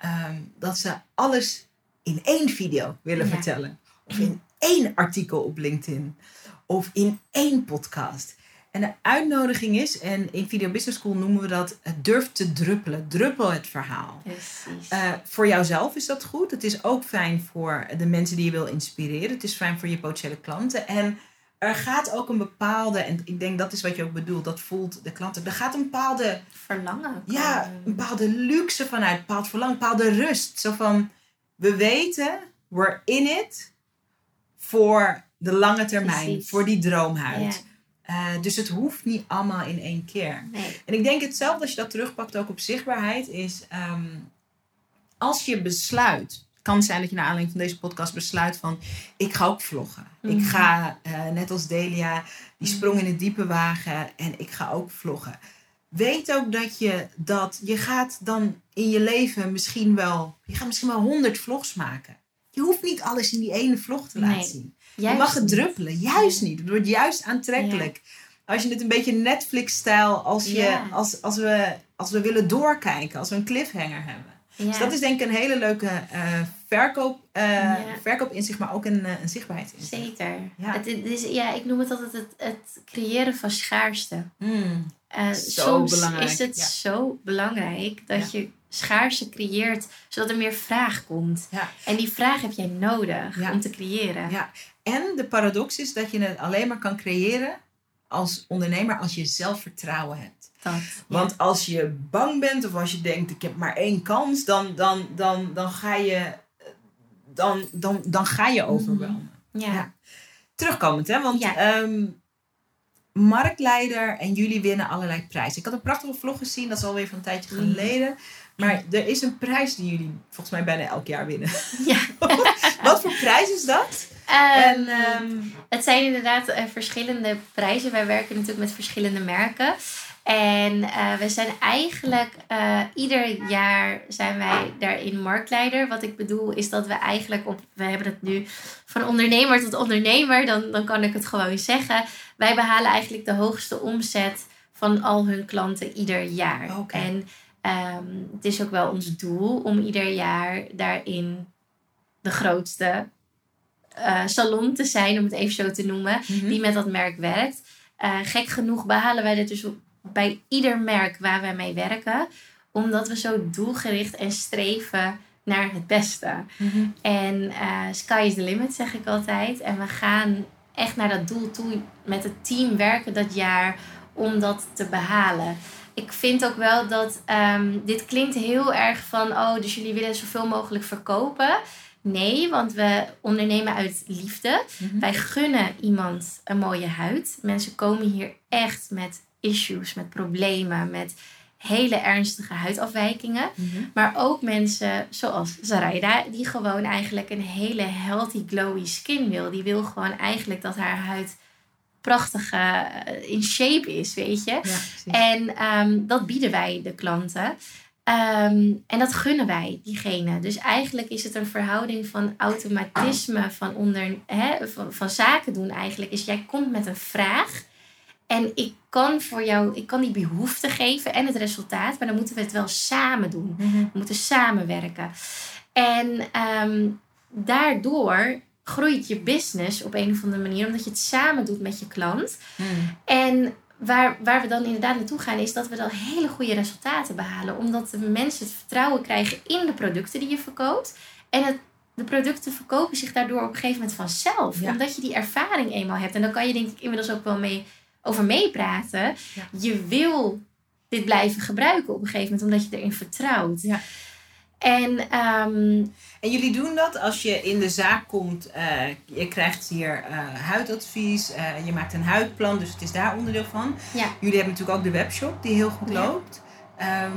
ehm, dat ze alles in één video willen Ja. vertellen. Of in één artikel op LinkedIn. Of in één podcast. En de uitnodiging is, en in Video Business School noemen we dat het durf te druppelen. Druppel het verhaal. Precies. Eh, voor jouzelf is dat goed. Het is ook fijn voor de mensen die je wil inspireren. Het is fijn voor je potentiële klanten. En er gaat ook een bepaalde, en ik denk dat is wat je ook bedoelt, dat voelt de klanten. Er gaat een bepaalde, Verlangen. ja, een bepaalde luxe vanuit, een bepaald verlangen, een bepaalde rust. Zo van, we weten, we're in it voor de lange termijn, Precies. voor die droomhuid. Ja. Eh, dus het hoeft niet allemaal in één keer. Nee. En ik denk hetzelfde als je dat terugpakt ook op zichtbaarheid is ehm, als je besluit, kan zijn dat je naar aanleiding van deze podcast besluit van ik ga ook vloggen. Ik Mhm. ga eh, net als Delia die Mhm. sprong in het diepe wagen en ik ga ook vloggen. weet ook dat je dat je gaat dan in je leven misschien wel je gaat misschien wel honderd vlogs maken. Je hoeft niet alles in die ene vlog te laten Nee, zien. Je mag het druppelen, juist niet. Het wordt juist aantrekkelijk. Als je het een beetje Netflix-stijl, als, je, Ja. als, als, we, als we willen doorkijken, als we een cliffhanger hebben. Ja. Dus dat is denk ik een hele leuke eh, verkoop, eh Ja. verkoopinzicht, maar ook een, eh, een zichtbaarheidsinzicht. Zeker. Ja. Het, is, ja, ik noem het altijd het, het creëren van schaarste. Mm. Eh, Zo soms belangrijk, is het ja. zo belangrijk dat je schaarste creëert, zodat er meer vraag komt. Ja. En die vraag heb jij nodig Ja. om te creëren. Ja. En de paradox is dat je het alleen maar kan creëren als ondernemer als je zelfvertrouwen hebt. Dat. Want als je bang bent of als je denkt ik heb maar één kans, dan, dan, dan, dan, ga, je, dan, dan, dan ga je overwelmen. ja. Ja. Terugkomend, hè? Want Ja. ehm, marktleider en jullie winnen allerlei prijzen. Ik had een prachtige vlog gezien, dat is alweer van een tijdje Mhm. geleden. Maar er is een prijs die jullie volgens mij bijna elk jaar winnen. Ja. Wat voor prijs is dat? Ehm, en, ehm, Het zijn inderdaad eh, verschillende prijzen. Wij werken natuurlijk met verschillende merken. En eh, we zijn eigenlijk eh, ieder jaar zijn wij daarin marktleider. Wat ik bedoel is dat we eigenlijk op, we hebben het nu van ondernemer tot ondernemer, dan, dan kan ik het gewoon zeggen. Wij behalen eigenlijk de hoogste omzet van al hun klanten ieder jaar. Oké. En ehm, het is ook wel ons doel om ieder jaar daarin de grootste eh, salon te zijn, om het even zo te noemen mhm. die met dat merk werkt. Gek genoeg behalen wij dit dus bij ieder merk waar wij mee werken. Omdat we zo doelgericht en streven naar het beste. Mhm. En eh, sky is the limit, zeg ik altijd. En we gaan echt naar dat doel toe met het team werken dat jaar om dat te behalen. Ik vind ook wel dat ehm, dit klinkt heel erg van, oh, dus jullie willen zoveel mogelijk verkopen. Nee, want we ondernemen uit liefde. Mhm. Wij gunnen iemand een mooie huid. Mensen komen hier echt met issues, met problemen, met hele ernstige huidafwijkingen. Mhm. Maar ook mensen zoals Zaraida, die gewoon eigenlijk een hele healthy, glowy skin wil. Die wil gewoon eigenlijk dat haar huid prachtig eh, in shape is, weet je. Ja. En ehm, dat bieden wij de klanten. Ehm, en dat gunnen wij diegene. Dus eigenlijk is het een verhouding van automatisme van, onder, hè, van, van zaken doen eigenlijk. Is jij komt met een vraag. En ik kan voor jou, ik kan die behoefte geven en het resultaat. Maar dan moeten we het wel samen doen. Mhm. We moeten samenwerken. En ehm, daardoor groeit je business op een of andere manier. Omdat je het samen doet met je klant. Mhm. En waar, waar we dan inderdaad naartoe gaan, is dat we dan hele goede resultaten behalen. Omdat de mensen het vertrouwen krijgen in de producten die je verkoopt. En het, de producten verkopen zich daardoor op een gegeven moment vanzelf. Ja. Omdat je die ervaring eenmaal hebt. En dan kan je denk ik inmiddels ook wel mee, over meepraten. Ja. Je wil dit blijven gebruiken op een gegeven moment, omdat je erin vertrouwt. Ja. En ehm, En jullie doen dat als je in de zaak komt. eh, je krijgt hier eh, huidadvies. eh, je maakt een huidplan, dus het is daar onderdeel van. Ja. Jullie hebben natuurlijk ook de webshop die heel goed loopt. Ehm,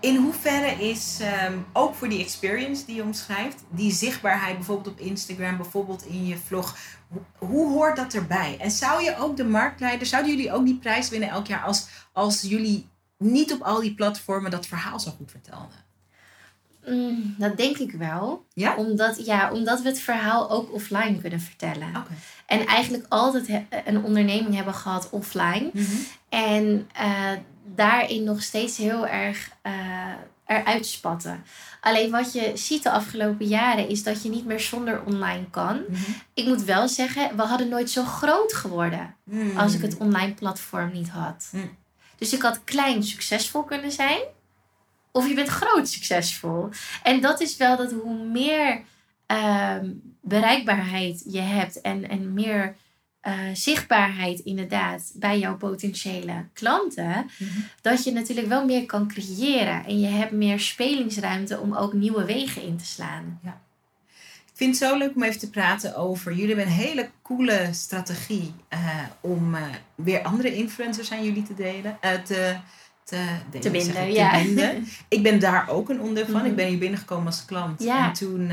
in hoeverre is ehm, ook voor die experience die je omschrijft, die zichtbaarheid bijvoorbeeld op Instagram, bijvoorbeeld in je vlog, hoe, hoort dat erbij? En zou je ook de marktleider, zouden jullie ook die prijs winnen elk jaar als, als jullie niet op al die platformen dat verhaal zo goed vertelden? mm, dat denk ik wel. Ja? Omdat, ja, omdat we het verhaal ook offline kunnen vertellen. En eigenlijk altijd een onderneming hebben gehad offline. Mhm. En eh, daarin nog steeds heel erg eh, eruit spatten. Alleen wat je ziet de afgelopen jaren is dat je niet meer zonder online kan. Mhm. Ik moet wel zeggen, we hadden nooit zo groot geworden Mhm. als ik het online platform niet had. Mm. Dus ik had klein succesvol kunnen zijn. Of je bent groot succesvol. En dat is wel dat hoe meer ehm, bereikbaarheid je hebt en, en meer eh, zichtbaarheid inderdaad bij jouw potentiële klanten, Mhm. dat je natuurlijk wel meer kan creëren. En je hebt meer spelingsruimte om ook nieuwe wegen in te slaan. Ik vind het zo leuk om even te praten over. Jullie hebben een hele coole strategie eh, om eh, weer andere influencers aan jullie te delen. te, te, delen, Te binden, ik, ja. Binden. Ik ben daar ook een onderdeel van. Mhm. Ik ben hier binnengekomen als klant. Ja. En toen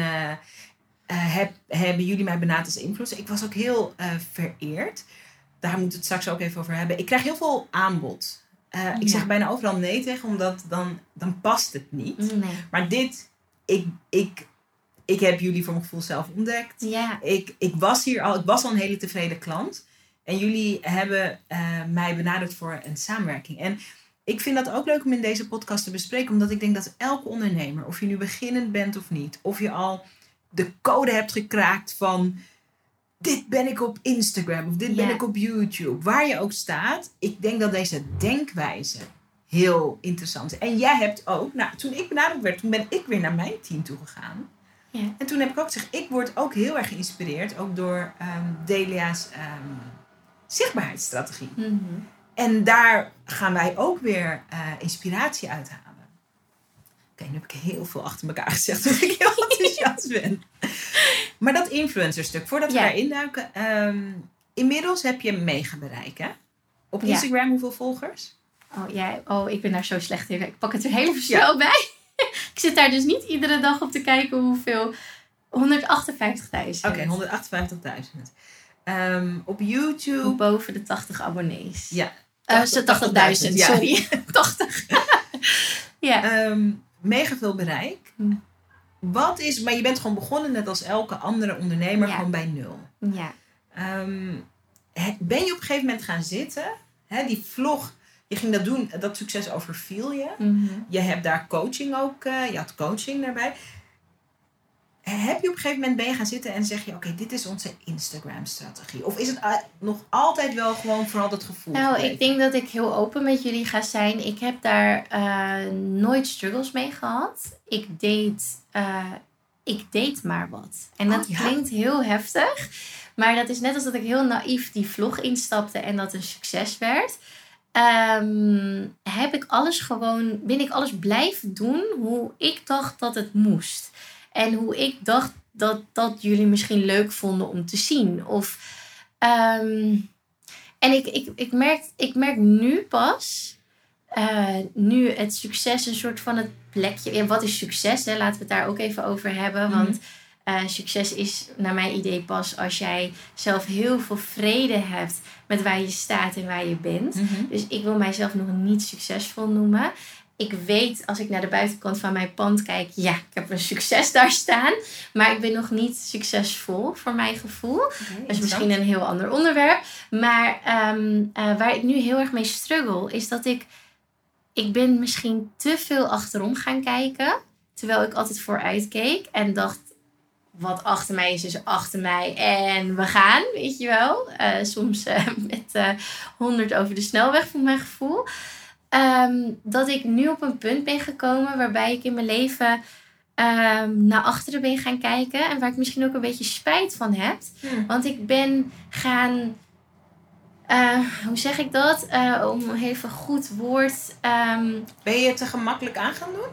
heb, hebben jullie mij benaderd als influencer. Ik was ook heel eh, vereerd. Daar moeten we het straks ook even over hebben. Ik krijg heel veel aanbod. Eh, ik zeg bijna overal nee tegen, omdat dan, dan past het niet. Nee. Maar dit, ik, ik, ik heb jullie voor mijn gevoel zelf ontdekt. Ja. Ik, ik was hier al, ik was al een hele tevreden klant. En jullie hebben eh, mij benaderd voor een samenwerking. En ik vind dat ook leuk om in deze podcast te bespreken, omdat ik denk dat elke ondernemer, of je nu beginnend bent of niet, of je al de code hebt gekraakt van dit ben ik op Instagram of dit ben ik op YouTube, waar je ook staat, ik denk dat deze denkwijze heel interessant is. En jij hebt ook, nou, toen ik benaderd werd, toen ben ik weer naar mijn team toe gegaan. Ja. En toen heb ik ook gezegd, ik word ook heel erg geïnspireerd, ook door ehm, Delia's ehm, zichtbaarheidsstrategie. Mhm. En daar gaan wij ook weer eh, inspiratie uithalen. Oké, nu heb ik heel veel achter elkaar gezegd, omdat ik heel enthousiast ben. Maar dat influencerstuk, voordat we Ja. daarin duiken. ehm, inmiddels heb je mega bereik, hè? Op Ja. Instagram hoeveel volgers? Oh, ja. oh, ik ben daar zo slecht in. Ik pak het er heel even snel bij. ik zit daar dus niet iedere dag op te kijken hoeveel. 158.000. Oké, 158.000. Ehm, op YouTube. Boven de 80 abonnees. Ja. Eh, zo 80.000, ja. sorry. 80. ja. Ehm, mega veel bereik. Hm. Wat is, maar je bent gewoon begonnen net als elke andere ondernemer, Ja. gewoon bij nul. ja. Ehm, ben je op een gegeven moment gaan zitten? Hè, die vlog, je ging dat doen, dat succes overviel je. Mhm. Je hebt daar coaching ook, eh, je had coaching daarbij. Heb je op een gegeven moment ben je gaan zitten en zeg je, oké, dit is onze Instagram-strategie? Of is het nog altijd wel gewoon vooral dat gevoel? Nou, ik denk dat ik heel open met jullie ga zijn. Ik heb daar eh, nooit struggles mee gehad. Ik deed, eh, ik deed maar wat. En dat Oh, ja? klinkt heel heftig. Maar dat is net als dat ik heel naïef die vlog instapte en dat een succes werd. Ehm, heb ik alles gewoon, ben ik alles blijven doen hoe ik dacht dat het moest. En hoe ik dacht dat, dat jullie misschien leuk vonden om te zien. Of, ehm, en ik, ik, ik, merk, ik merk nu pas, eh, nu het succes een soort van het plekje. Ja, wat is succes? Hè? Laten we het daar ook even over hebben. Mhm. Want eh, succes is naar mijn idee pas als jij zelf heel veel vrede hebt met waar je staat en waar je bent. Mhm. Dus ik wil mijzelf nog niet succesvol noemen. Ik weet als ik naar de buitenkant van mijn pand kijk, ja, ik heb een succes daar staan. Maar ik ben nog niet succesvol voor mijn gevoel. Dat is misschien een heel ander onderwerp. Maar ehm, eh, waar ik nu heel erg mee struggle, is dat ik. Ik ben misschien te veel achterom gaan kijken. Terwijl ik altijd vooruit keek en dacht. Wat achter mij is, is achter mij. En we gaan, weet je wel. Eh, soms eh, met 100 over de snelweg, voor mijn gevoel. Ehm, dat ik nu op een punt ben gekomen waarbij ik in mijn leven ehm, naar achteren ben gaan kijken. En waar ik misschien ook een beetje spijt van heb. Want ik ben gaan. eh, hoe zeg ik dat? Eh, om even goed woord. ehm, Ben je het te gemakkelijk aan gaan doen?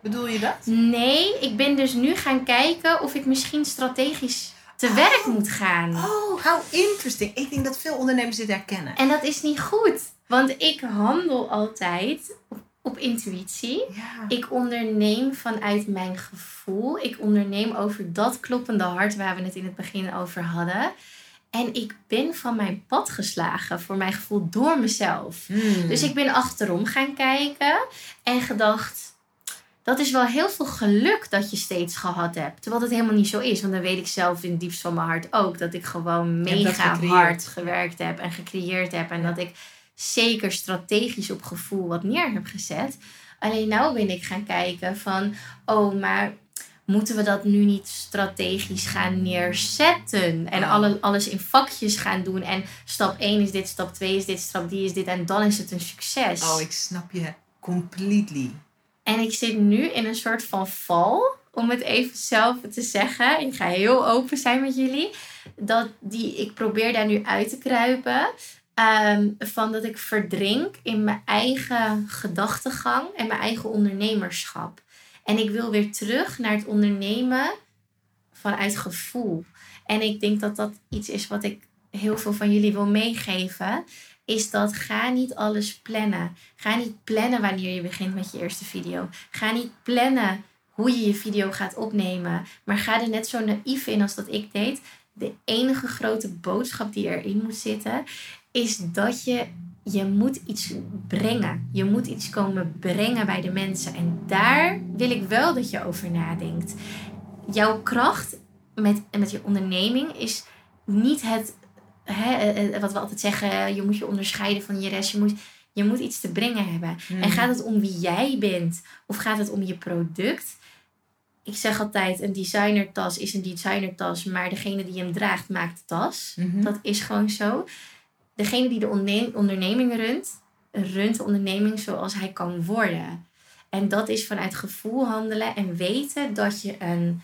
Bedoel je dat? nee, ik ben dus nu gaan kijken of ik misschien strategisch te Oh. werk moet gaan. Oh, how interesting. Ik denk dat veel ondernemers dit herkennen. En dat is niet goed. Want ik handel altijd op, op intuïtie. Ja. Ik onderneem vanuit mijn gevoel. Ik onderneem over dat kloppende hart waar we het in het begin over hadden. En ik ben van mijn pad geslagen, voor mijn gevoel, door mezelf. Hmm. Dus ik ben achterom gaan kijken en gedacht. Dat is wel heel veel geluk dat je steeds gehad hebt. Terwijl dat helemaal niet zo is. Want dan weet ik zelf in het diepst van mijn hart ook. Dat ik gewoon mega hard gewerkt heb en gecreëerd heb. En dat ik zeker strategisch op gevoel wat neer heb gezet. Alleen nou ben ik gaan kijken van... Oh, maar moeten we dat nu niet strategisch gaan neerzetten? En Oh. alle, alles in vakjes gaan doen. En stap 1 is dit, stap 2 is dit, stap 3 is dit. En dan is het een succes. Oh, ik snap je completely. En ik zit nu in een soort van val, om het even zelf te zeggen. Ik ga heel open zijn met jullie. Dat die, ik probeer daar nu uit te kruipen. Ehm, van dat ik verdrink in mijn eigen gedachtegang en mijn eigen ondernemerschap. En ik wil weer terug naar het ondernemen vanuit gevoel. En ik denk dat dat iets is wat ik heel veel van jullie wil meegeven. Is dat ga niet alles plannen. Ga niet plannen wanneer je begint met je eerste video. Ga niet plannen hoe je je video gaat opnemen. Maar ga er net zo naïef in als dat ik deed. De enige grote boodschap die erin moet zitten, is dat je je moet iets brengen. Je moet iets komen brengen bij de mensen. En daar wil ik wel dat je over nadenkt. Jouw kracht met, met je onderneming is niet het, hè, eh, wat we altijd zeggen, je moet je onderscheiden van je rest. Je moet, je moet iets te brengen hebben. Hmm. En gaat het om wie jij bent of gaat het om je product? Ik zeg altijd, een designertas is een designertas, maar degene die hem draagt maakt de tas. Mhm. Dat is gewoon zo. Degene die de onderne- onderneming runt, runt de onderneming zoals hij kan worden. En dat is vanuit gevoel handelen en weten dat je een,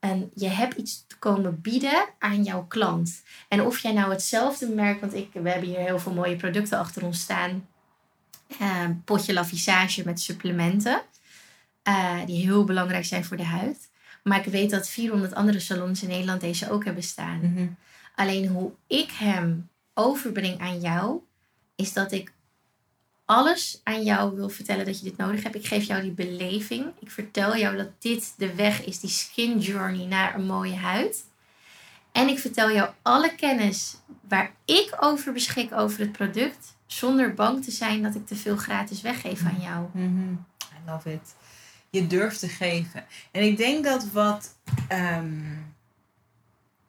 een je hebt iets te komen bieden aan jouw klant. En of jij nou hetzelfde merk, want ik, we hebben hier heel veel mooie producten achter ons staan. Eh, potje lavissage met supplementen. eh, die heel belangrijk zijn voor de huid. Maar ik weet dat 400 andere salons in Nederland deze ook hebben staan. Mhm. Alleen hoe ik hem overbreng aan jou, is dat ik alles aan jou wil vertellen dat je dit nodig hebt. Ik geef jou die beleving. Ik vertel jou dat dit de weg is, die skin journey naar een mooie huid. En ik vertel jou alle kennis waar ik over beschik over het product, zonder bang te zijn dat ik te veel gratis weggeef aan jou. Mhm. I love it. Je durft te geven. En ik denk dat wat. ehm,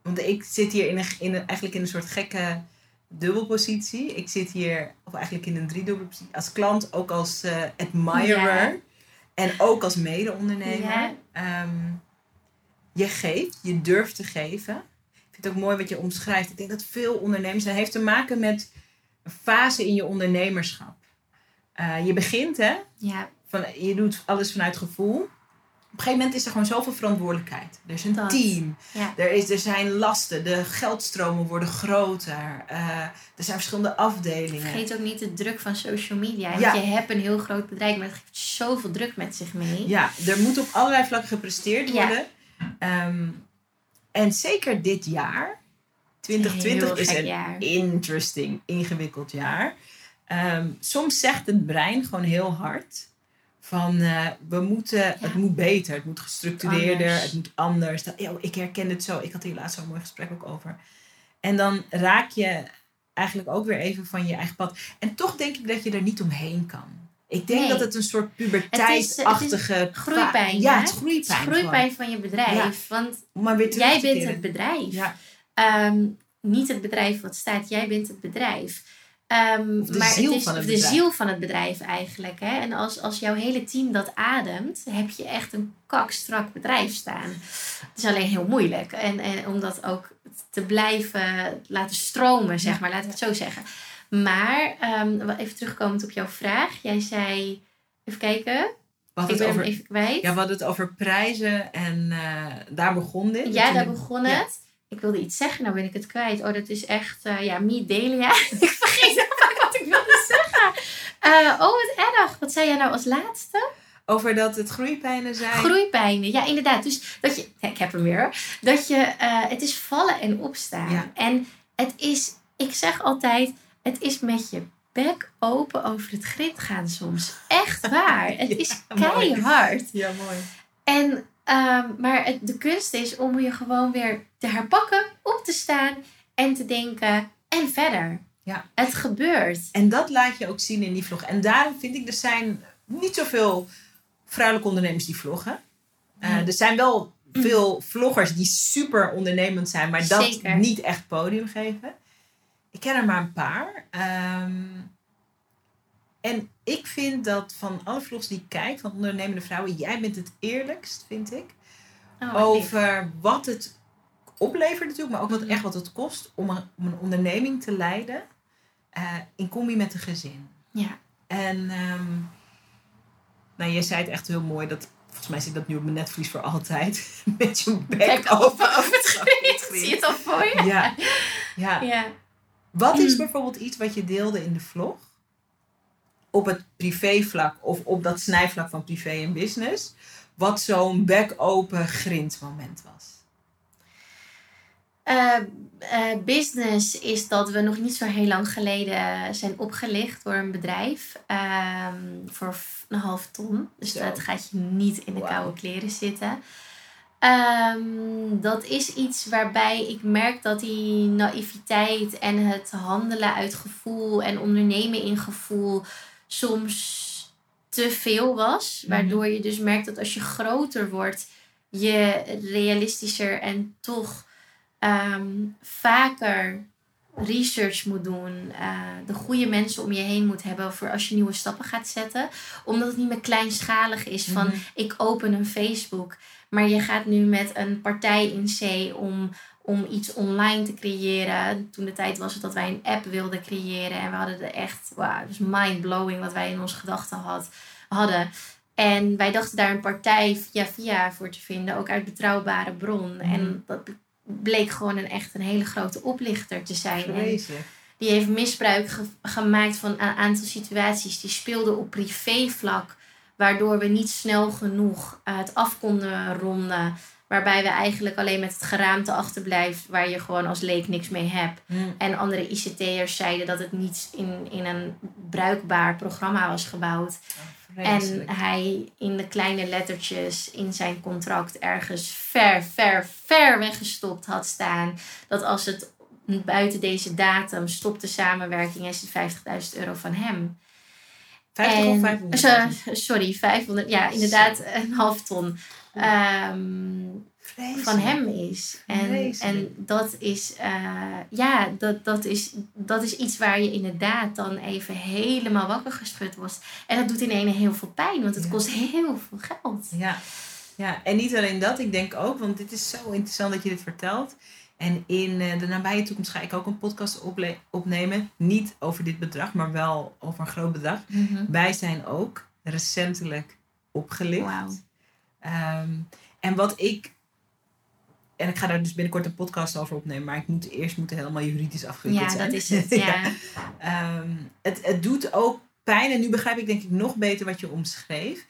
want ik zit hier in een, in een, eigenlijk in een soort gekke dubbelpositie. Ik zit hier, of eigenlijk in een driedubbele positie. Als klant, ook als eh, admirer. Ja. En ook als mede-ondernemer. Ja. Ehm, je geeft, je durft te geven. Ik vind het ook mooi wat je omschrijft. Ik denk dat veel ondernemers. Dat heeft te maken met een fase in je ondernemerschap. Eh, je begint, hè? Ja, Van, je doet alles vanuit gevoel. Op een gegeven moment is er gewoon zoveel verantwoordelijkheid. Er is een Dat. team. ja. Er, is, er zijn lasten. De geldstromen worden groter. Eh, er zijn verschillende afdelingen. Vergeet ook niet de druk van social media. Want Ja. je hebt een heel groot bedrijf, maar het geeft zoveel druk met zich mee. Ja, er moet op allerlei vlakken gepresteerd Ja. worden. Ehm, en zeker dit jaar, 2020 Heel is een jaar. interesting, ingewikkeld jaar. Ehm, soms zegt het brein gewoon heel hard van eh, we moeten, het moet beter, het moet gestructureerder, Anders. het moet anders. Dat, yo, ik herken het zo, ik had hier laatst zo'n mooi gesprek ook over. En dan raak je eigenlijk ook weer even van je eigen pad. En toch denk ik dat je er niet omheen kan. Ik denk Nee. dat het een soort puberteitsachtige... Groeipijn. Ja, het is groeipijn. Het groeipijn van je bedrijf. Want. Maar weer jij bent het bedrijf. Ja, Ehm, niet het bedrijf wat staat, jij bent het bedrijf. Ehm, de maar ziel het is van het de bedrijf. ziel van het bedrijf eigenlijk. Hè? En als, als jouw hele team dat ademt, heb je echt een kakstrak bedrijf staan. Het is alleen heel moeilijk. En, en om dat ook te blijven laten stromen, zeg maar, laat ik het zo zeggen. Maar wel even terugkomend op jouw vraag. Jij zei, even kijken, we ik hadden het over, even kwijt. ja, we hadden het over prijzen en eh, daar begon dit. Ja, daar begon ja. Ik wilde iets zeggen, nou ben ik het kwijt. Oh, dat is echt, eh, ja, Meet Delia. ik vergeet heel vaak wat ik wilde zeggen. Eh, oh, wat erg. Wat zei jij nou als laatste? Over dat het groeipijnen zijn. Groeipijnen. Ja, inderdaad. Dus dat je, ik heb hem weer. Dat je, eh, het is vallen en opstaan. Ja. En het is, ik zeg altijd, het is met je bek open over het grind gaan soms. Echt waar. Het Ja, is mooi. keihard. Ja, mooi. En, ehm, maar het, de kunst is om je gewoon weer te herpakken, op te staan en te denken en verder. Ja. Het gebeurt. En dat laat je ook zien in die vlog. En daarom vind ik, er zijn niet zoveel vrouwelijke ondernemers die vloggen. Eh, er zijn wel veel vloggers die super ondernemend zijn, maar dat Zeker. niet echt podium geven. Ik ken er maar een paar. Ehm, en ik vind dat van alle vlogs die ik kijk, van ondernemende vrouwen, jij bent het eerlijkst, vind ik. Oh, lief. over wat het oplevert natuurlijk, maar ook wat, echt wat het kost om een, om een onderneming te leiden eh, in combi met een gezin. Ja. En ehm, nou, je zei het echt heel mooi, dat, volgens mij zit dat nu op mijn netvlies voor altijd, met je bek over, over het. Zie je het al voor je? Ja, ja. Ja. Wat is Mm. bijvoorbeeld iets wat je deelde in de vlog? Op het privévlak of op dat snijvlak van privé en business. Wat zo'n bek open grindmoment was. Eh, eh, business is dat we nog niet zo heel lang geleden zijn opgelicht door een bedrijf ehm, voor een half ton. Dus Zo. dat gaat je niet in de koude kleren zitten. Ehm, dat is iets waarbij ik merk dat die naïviteit en het handelen uit gevoel en ondernemen in gevoel soms te veel was. Mhm. Waardoor je dus merkt dat als je groter wordt, je realistischer en toch ehm, vaker research moet doen. eh, de goede mensen om je heen moet hebben voor als je nieuwe stappen gaat zetten. Omdat het niet meer kleinschalig is van Mhm. ik open een Facebook. Maar je gaat nu met een partij in C om, om iets online te creëren. Toen de tijd was het dat wij een app wilden creëren. En we hadden er echt, wauw, het was mind-blowing wat wij in onze gedachten had, hadden. En wij dachten daar een partij via via voor te vinden, ook uit betrouwbare bron. Mhm. En dat bleek gewoon een echt een hele grote oplichter te zijn. En die heeft misbruik ge- gemaakt van een aantal situaties. Die speelde op privévlak, waardoor we niet snel genoeg het af konden ronden. Waarbij we eigenlijk alleen met het geraamte achterblijft, waar je gewoon als leek niks mee hebt. Hm. En andere ICT'ers zeiden dat het niet in, in een bruikbaar programma was gebouwd. En Vreselijk. hij in de kleine lettertjes in zijn contract ergens ver, ver, ver weggestopt had staan. Dat als het buiten deze datum stopt de samenwerking, is het 50.000 euro van hem. 50 of En- 500? so- sorry, 500. Ja, inderdaad, een half ton. Ehm, van hem is. En, Vreselijk. en dat is, eh, ja, dat, dat, is, dat is iets waar je inderdaad dan even helemaal wakker geschud wordt. En dat doet in ene heel veel pijn, want het Ja. kost heel veel geld. Ja. ja, en niet alleen dat, ik denk ook, want dit is zo interessant dat je dit vertelt. En in eh, de nabije toekomst ga ik ook een podcast opnemen. Niet over dit bedrag, maar wel over een groot bedrag. Wij zijn ook recentelijk opgelicht. Ehm, en wat ik. En ik ga daar dus binnenkort een podcast over opnemen, maar ik moet eerst moeten helemaal juridisch afgewikkeld Ja, zijn. dat is het. Ja. Ehm, het, het doet ook pijn. En nu begrijp ik denk ik nog beter wat je omschreef.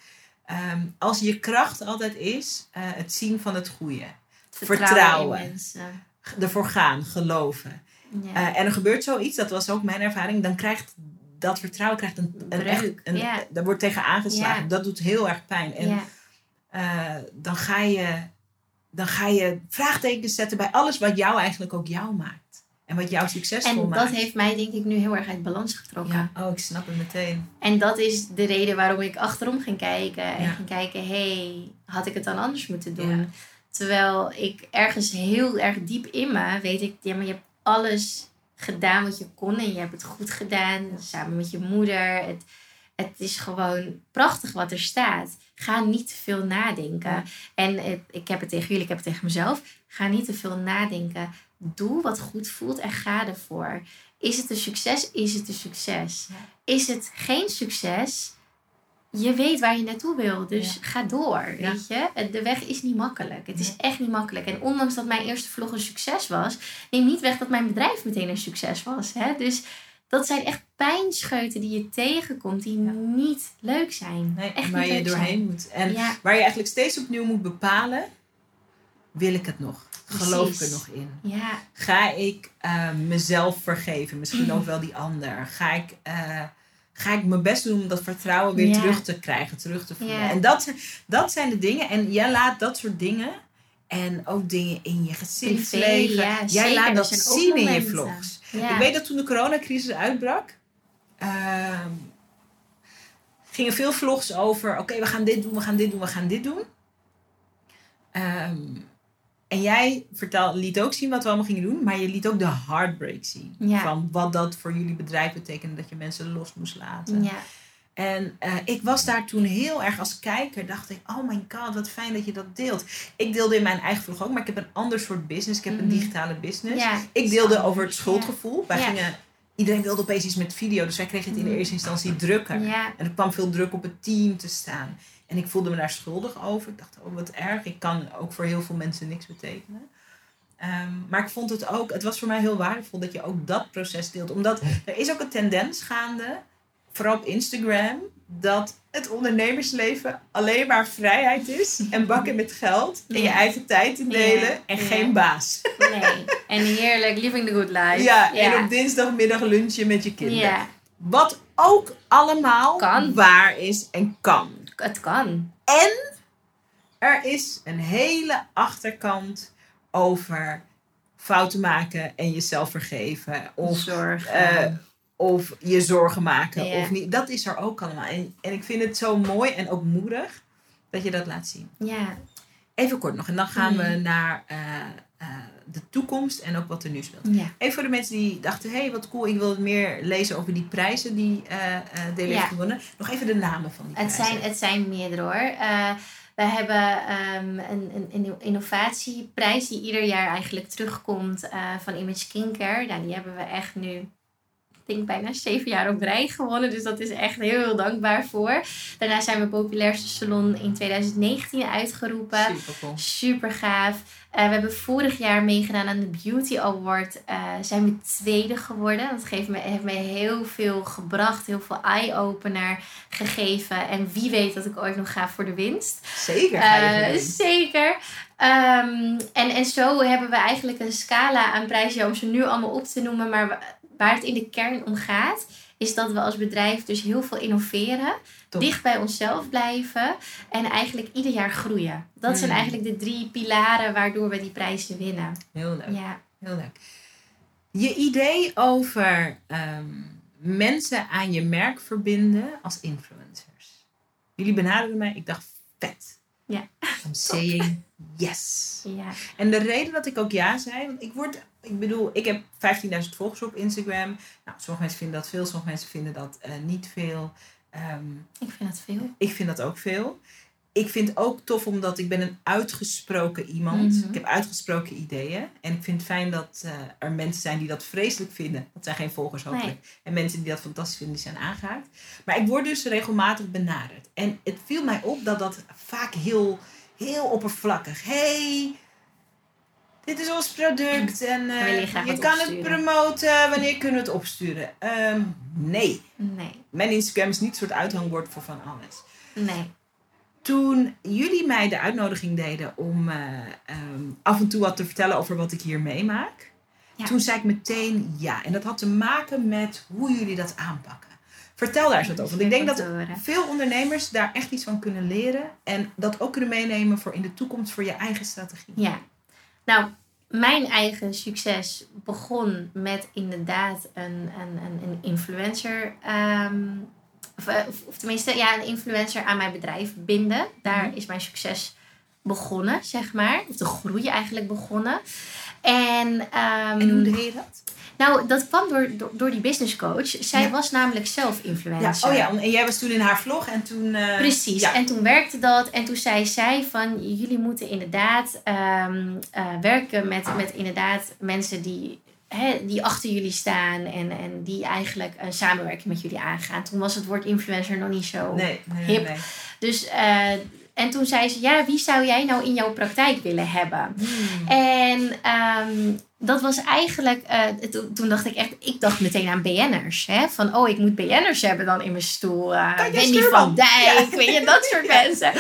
Ehm, als je kracht altijd is eh, het zien van het goede. Vertrouwen. in mensen. Ervoor gaan, geloven. Ja. Eh, en er gebeurt zoiets, dat was ook mijn ervaring. Dan krijgt dat vertrouwen krijgt een, een, Breuk, echt, een, ja. daar wordt tegen aangeslagen. Ja. Dat doet heel erg pijn. En ja. Eh, dan, ga je, dan ga je vraagtekens zetten bij alles wat jou eigenlijk ook jou maakt. En wat jou succesvol En maakt. dat heeft mij denk ik nu heel erg uit balans getrokken. ja, oh, ik snap het meteen. En dat is de reden waarom ik achterom ging kijken. En Ja. ging kijken, hey, had ik het dan anders moeten doen? Ja. Terwijl ik ergens heel erg diep in me weet ik, ja, maar je hebt alles gedaan wat je kon. En je hebt het goed gedaan, samen met je moeder. Het, het is gewoon prachtig wat er staat. Ga niet te veel nadenken. En het- ik heb het tegen jullie, ik heb het tegen mezelf. Ga niet te veel nadenken. Doe wat goed voelt en ga ervoor. Is het een succes? Is het een succes? Is het geen succes? Je weet waar je naartoe wil, dus Ja. ga door. Ja. Weet je? De weg is niet makkelijk. Het is echt niet makkelijk. En ondanks dat mijn eerste vlog een succes was, neem niet weg dat mijn bedrijf meteen een succes was. Hè? Dus dat zijn echt pijnscheuten die je tegenkomt, die Ja. niet leuk zijn. Nee, echt waar je doorheen zijn. moet. En Ja. waar je eigenlijk steeds opnieuw moet bepalen: wil ik het nog? Geloof ik er nog in? Ja, Ga ik eh, mezelf vergeven? Misschien ook wel die ander. Ga ik, eh, ga ik mijn best doen om dat vertrouwen weer terug te krijgen, terug te voelen? En dat, dat zijn de dingen. En jij laat dat soort dingen. En ook dingen in je gezinsleven. Privé, jij laat dat zien in je vlogs. Ja. Ik weet dat toen de coronacrisis uitbrak, ehm, gingen veel vlogs over: oké, we gaan dit doen, we gaan dit doen, we gaan dit doen. Ehm, en jij vertel, liet ook zien wat we allemaal gingen doen, maar je liet ook de heartbreak zien. Ja. Van wat dat voor jullie bedrijf betekende dat je mensen los moest laten. ja. En eh, ik was daar toen heel erg als kijker, dacht ik, oh my god, wat fijn dat je dat deelt. Ik deelde in mijn eigen vlog ook, maar ik heb een ander soort business. Ik heb een Mhm. digitale business. ja. Ik deelde over het schuldgevoel. Wij gingen, iedereen wilde opeens iets met video, dus wij kregen het in de Mhm. eerste instantie drukker. Ja, En er kwam veel druk op het team te staan. En ik voelde me daar schuldig over. Ik dacht, oh wat erg. Ik kan ook voor heel veel mensen niks betekenen. Ehm, maar ik vond het ook, het was voor mij heel waardevol dat je ook dat proces deelt. Omdat er is ook een tendens gaande, vooral op Instagram, dat het ondernemersleven alleen maar vrijheid is. En bakken met geld. En je eigen tijd indelen. Ja. En Ja. geen baas. nee. En heerlijk, living the good life. Ja, en op dinsdagmiddag lunchen met je kinderen. Wat ook allemaal Kan. waar is en kan. het kan. En er is een hele achterkant over fouten maken en jezelf vergeven. Of, Zorg. eh, of je zorgen maken. Ja. Of niet. Dat is er ook allemaal. En, en ik vind het zo mooi en ook moedig dat je dat laat zien. ja. Even kort nog. En dan gaan we Mhm. naar eh, eh, de toekomst en ook wat er nu speelt. ja. Even voor de mensen die dachten, hé, hey, wat cool, ik wil meer lezen over die prijzen die Ja. heeft gewonnen. Nog even de namen van die Het prijzen. zijn, het zijn meerdere hoor. We hebben ehm, een, een, innovatieprijs die ieder jaar eigenlijk terugkomt van Image Skincare. Nou, die hebben we echt nu, denk bijna zeven jaar op rij gewonnen. Dus dat is echt heel, heel dankbaar voor. Daarna zijn we populairste salon in 2019 uitgeroepen. Super cool. Super gaaf. Eh, we hebben vorig jaar meegedaan aan de Beauty Award. Eh, zijn we tweede geworden. Dat geeft me, heeft me heel veel gebracht. Heel veel eye-opener gegeven. En wie weet dat ik ooit nog ga voor de winst. Zeker. Eh, zeker. Ehm, en, en zo hebben we eigenlijk een scala aan prijzen om ze nu allemaal op te noemen. Maar waar het in de kern om gaat, is dat we als bedrijf dus heel veel innoveren. Top. Dicht bij onszelf blijven en eigenlijk ieder jaar groeien. Dat zijn Hmm. eigenlijk de drie pilaren waardoor we die prijzen winnen. Heel leuk. Ja, Heel leuk. Je idee over ehm, mensen aan je merk verbinden als influencers. Jullie benaderden mij. Ik dacht, vet. Ja. I'm saying yes. ja. En de reden dat ik ook ja zei, want ik word, ik bedoel, ik heb 15.000 volgers op Instagram. Nou, sommige mensen vinden dat veel, sommige mensen vinden dat eh, niet veel. Ehm, ik vind dat veel. ik vind dat ook veel. Ik vind het ook tof omdat ik ben een uitgesproken iemand. Mhm. Ik heb uitgesproken ideeën. En ik vind het fijn dat eh, er mensen zijn die dat vreselijk vinden. Dat zijn geen volgers hopelijk. En mensen die dat fantastisch vinden, die zijn aangehaakt. Maar ik word dus regelmatig benaderd. En het viel mij op dat dat vaak heel, heel oppervlakkig. hey, dit is ons product en eh, je kan het promoten. Wanneer kunnen we het opsturen? Ehm, nee. Nee, Mijn Instagram is niet een soort uithangbord voor van alles nee. toen jullie mij de uitnodiging deden om eh, ehm, af en toe wat te vertellen over wat ik hier meemaak, Ja. toen zei ik meteen ja. En dat had te maken met hoe jullie dat aanpakken. Vertel daar eens wat over. Want ik denk dat veel ondernemers daar echt iets van kunnen leren en dat ook kunnen meenemen voor in de toekomst voor je eigen strategie. Ja, nou, mijn eigen succes begon met inderdaad een, een, een, een influencer. ehm, of, eh, of, of tenminste, ja, een influencer aan mijn bedrijf binden. Daar Mhm. is mijn succes begonnen, zeg maar. Of de groei eigenlijk begonnen. En, ehm, En hoe deed je dat? Nou, dat kwam door, door, door die business coach. Zij Ja. was namelijk zelf Ja, influencer. oh ja, en jij was toen in haar vlog en toen... eh, Precies. Ja. En toen werkte dat. En toen zei zij van jullie moeten inderdaad ehm, eh, werken met, met inderdaad mensen die, hè, die achter jullie staan en, en die eigenlijk een samenwerking met jullie aangaan. Toen was het woord influencer nog niet zo. Nee, nee, Hip. nee. Dus eh, en toen zei ze, ja, wie zou jij nou in jouw praktijk willen hebben? Hmm. En ehm, dat was eigenlijk, eh, toen, toen dacht ik echt, ik dacht meteen aan BN'ers. Hè? Van, oh, ik moet BN'ers hebben dan in mijn stoel. Uh, Wendy van Dijk, Ja. weet je, dat soort mensen.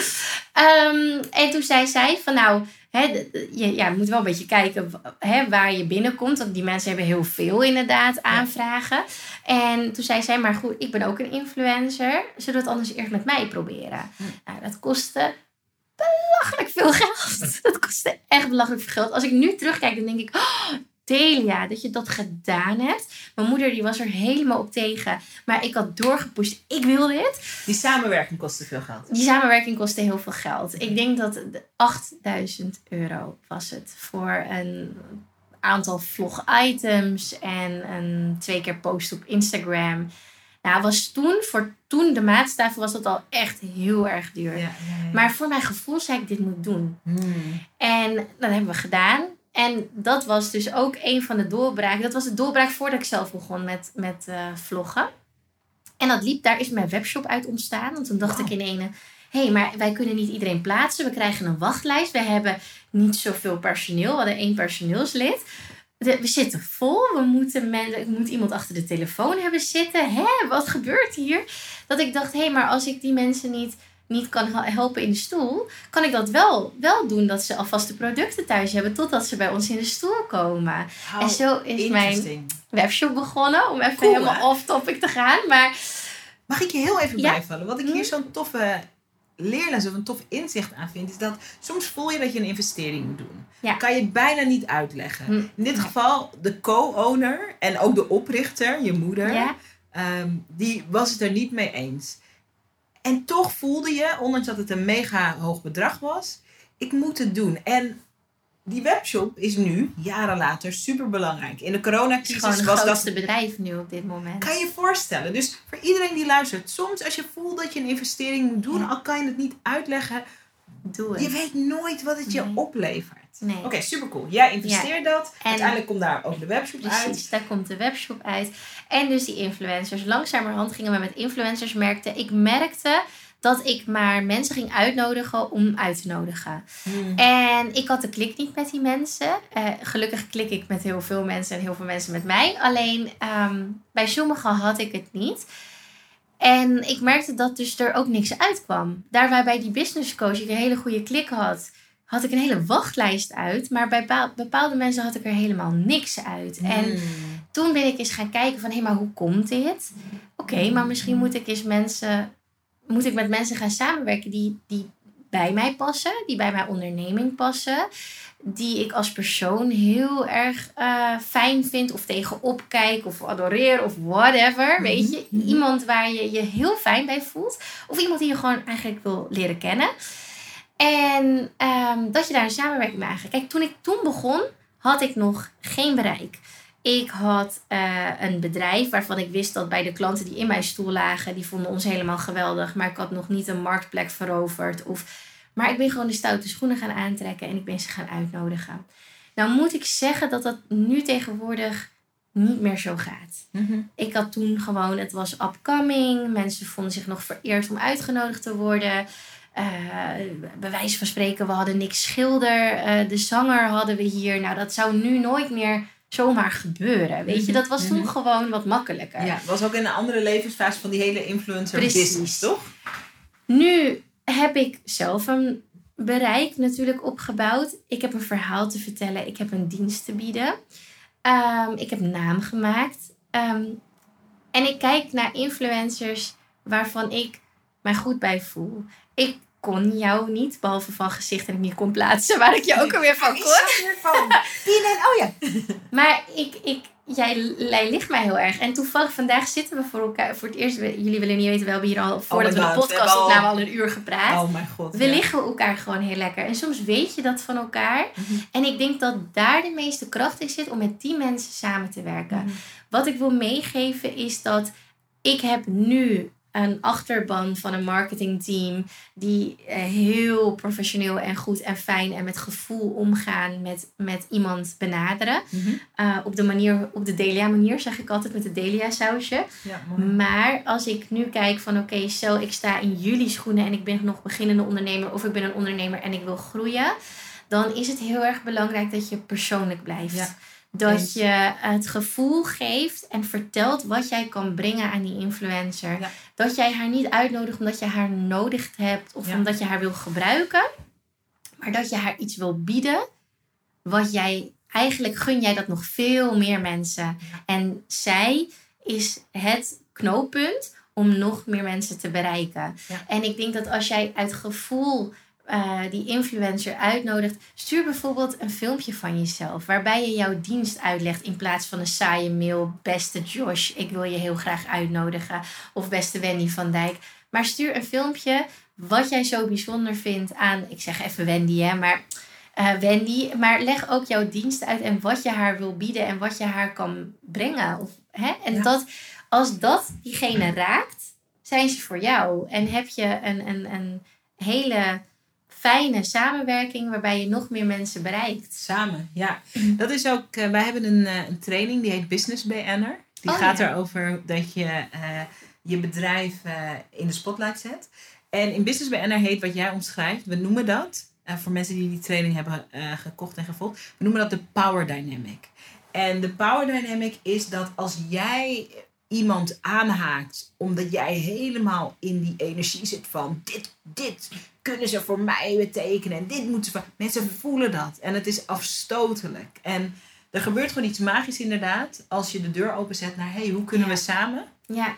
Ehm, en toen zei zij van, nou, je ja, moet wel een beetje kijken waar je binnenkomt. Want die mensen hebben heel veel inderdaad aanvragen. En toen zei zij, maar goed, ik ben ook een influencer. Zullen we het anders eerst met mij proberen? Hm. Nou, dat kostte belachelijk veel geld. Dat kostte echt belachelijk veel geld. Als ik nu terugkijk, dan denk ik... Oh, Delia, dat je dat gedaan hebt. Mijn moeder die was er helemaal op tegen. Maar ik had doorgepusht. Ik wil dit. Die samenwerking kostte veel geld. Die samenwerking kostte heel veel geld. Ik denk dat de 8000 euro was het. Voor een aantal vlog-items. En een twee keer post op Instagram. Nou, was toen, voor toen de maatstaven, was dat al echt heel erg duur. Ja, ja, ja. Maar voor mijn gevoel zei ik, dit moet doen. Hmm. En dat hebben we gedaan. En dat was dus ook een van de doorbraken. Dat was de doorbraak voordat ik zelf begon met, met eh, vloggen. En dat liep, daar is mijn webshop uit ontstaan. Want toen dacht Wow. ik in ene, hé, hey, maar wij kunnen niet iedereen plaatsen. We krijgen een wachtlijst. We hebben niet zoveel personeel. We hadden één personeelslid. De- we zitten vol. We moeten men, ik moet iemand achter de telefoon hebben zitten. Hè, wat gebeurt hier? Dat ik dacht, hé, hey, maar als ik die mensen niet, niet kan hel- helpen in de stoel, kan ik dat wel, wel doen. Dat ze alvast de producten thuis hebben totdat ze bij ons in de stoel komen. How en zo is mijn webshop begonnen. Om even Cool, helemaal hè? off topic te gaan. Maar Mag ik je heel even Ja. bijvallen? Wat ik hier Mhm. zo'n toffe leerles of een tof inzicht aan vind, is dat soms voel je dat je een investering moet doen. Ja. Kan je bijna niet uitleggen. Hm. In dit geval, de co-owner en ook de oprichter, je moeder, Ja? ehm, die was het er niet mee eens. En toch voelde je, ondanks dat het een mega hoog bedrag was, ik moet het doen. En die webshop is nu, jaren later, super belangrijk. In de Het is coronacrisis het was dat grootste bedrijf nu op dit moment. kan je je voorstellen. Dus voor iedereen die luistert, soms als je voelt dat je een investering moet doen, Ja. al kan je het niet uitleggen, Doe het. je weet nooit wat het je oplevert. Nee. Oké, super cool. Jij investeert dat. En- Uiteindelijk komt daar ook de webshop uit. Precies, daar komt de webshop uit. En dus die influencers. Langzamerhand gingen we met influencers merkte. Ik merkte dat ik maar mensen ging uitnodigen om uit te nodigen. Hmm. En ik had de klik niet met die mensen. Eh, gelukkig klik ik met heel veel mensen en heel veel mensen met mij. Alleen ehm, bij sommigen had ik het niet. En ik merkte dat dus er ook niks uitkwam. Daar waar bij die business coach ik een hele goede klik had, had ik een hele wachtlijst uit. Maar bij bepaal- bepaalde mensen had ik er helemaal niks uit. En Hmm. toen ben ik eens gaan kijken van, hé, maar hoe komt dit? Oké, maar misschien moet ik eens mensen, moet ik met mensen gaan samenwerken die, die bij mij passen, die bij mijn onderneming passen, die ik als persoon heel erg eh, fijn vind of tegenop kijk of adoreer of whatever, weet je? Mhm. Iemand waar je je heel fijn bij voelt of iemand die je gewoon eigenlijk wil leren kennen. En ehm, dat je daar een samenwerking mee aangaat. Kijk, toen ik toen begon, had ik nog geen bereik. Ik had eh, een bedrijf waarvan ik wist dat bij de klanten die in mijn stoel lagen, die vonden ons helemaal geweldig. Maar ik had nog niet een marktplek veroverd. Of, maar ik ben gewoon de stoute schoenen gaan aantrekken en ik ben ze gaan uitnodigen. Nou moet ik zeggen dat dat nu tegenwoordig niet meer zo gaat. Mhm. Ik had toen gewoon, het was upcoming. Mensen vonden zich nog vereerd om uitgenodigd te worden. Eh bij wijze van spreken, we hadden Nick Schilder. eh, de zanger hadden we hier. Nou, dat zou nu nooit meer zomaar gebeuren. Weet je, dat was toen Mhm. gewoon wat makkelijker. Ja, was ook in een andere levensfase van die hele influencer Precies. business, toch? Nu heb ik zelf een bereik natuurlijk opgebouwd. Ik heb een verhaal te vertellen. Ik heb een dienst te bieden. Ehm, ik heb naam gemaakt. Ehm, en ik kijk naar influencers waarvan ik mij goed bij voel. Ik kon jou niet, behalve van gezicht en ik niet kon plaatsen, waar ik je ook alweer van Ik kon. weer van. Oh ja. Maar ik, ik, jij, jij ligt mij heel erg. En toevallig vandaag zitten we voor elkaar. Voor het eerst, we- jullie willen niet weten, we hebben hier al, voordat my we de we podcast al- opnamen, al een uur gepraat. Oh mijn god. We ja. liggen elkaar gewoon heel lekker. En soms weet je dat van elkaar. Mhm. En ik denk dat daar de meeste kracht in zit om met die mensen samen te werken. Mhm. Wat ik wil meegeven is dat ik heb nu een achterban van een marketingteam die eh, heel professioneel en goed en fijn en met gevoel omgaan met, met iemand benaderen. Mhm. Eh, op de manier, op de Delia manier zeg ik altijd met de Delia sausje. Ja. Maar als ik nu kijk van oké, stel ik sta in jullie schoenen en ik ben nog beginnende ondernemer of ik ben een ondernemer en ik wil groeien, dan is het heel erg belangrijk dat je persoonlijk blijft. Ja, dat je het gevoel geeft en vertelt wat jij kan brengen aan die influencer. Ja. Dat jij haar niet uitnodigt omdat je haar nodig hebt of Ja. omdat je haar wil gebruiken, maar dat je haar iets wil bieden wat jij eigenlijk gun jij dat nog veel meer mensen. En zij is het knooppunt om nog meer mensen te bereiken. Ja. En ik denk dat als jij uit gevoel eh, die influencer uitnodigt, stuur bijvoorbeeld een filmpje van jezelf waarbij je jouw dienst uitlegt in plaats van een saaie mail. Beste Josh, ik wil je heel graag uitnodigen. Of beste Wendy van Dijk. Maar stuur een filmpje wat jij zo bijzonder vindt aan, ik zeg even Wendy, hè, maar eh, Wendy. Maar leg ook jouw dienst uit en wat je haar wil bieden en wat je haar kan brengen. Of, hè? En Ja. dat, als dat diegene raakt, zijn ze voor jou. En heb je een, een, een hele fijne samenwerking waarbij je nog meer mensen bereikt. Samen, ja. Dat is ook, eh, wij hebben een, eh, een training die heet Business BN'er. Die Oh, gaat ja. erover dat je eh, je bedrijf in de spotlight zet. En in Business BN'er heet wat jij omschrijft, we noemen dat, voor mensen die die training hebben gekocht en gevolgd, we noemen dat de Power Dynamic. En de Power Dynamic is dat als jij iemand aanhaakt omdat jij helemaal in die energie zit van dit, dit kunnen ze voor mij betekenen en dit moeten ze. Mensen voelen dat en het is afstotelijk. En er gebeurt gewoon iets magisch inderdaad als je de deur openzet naar hey, hoe kunnen Ja. we samen? Ja,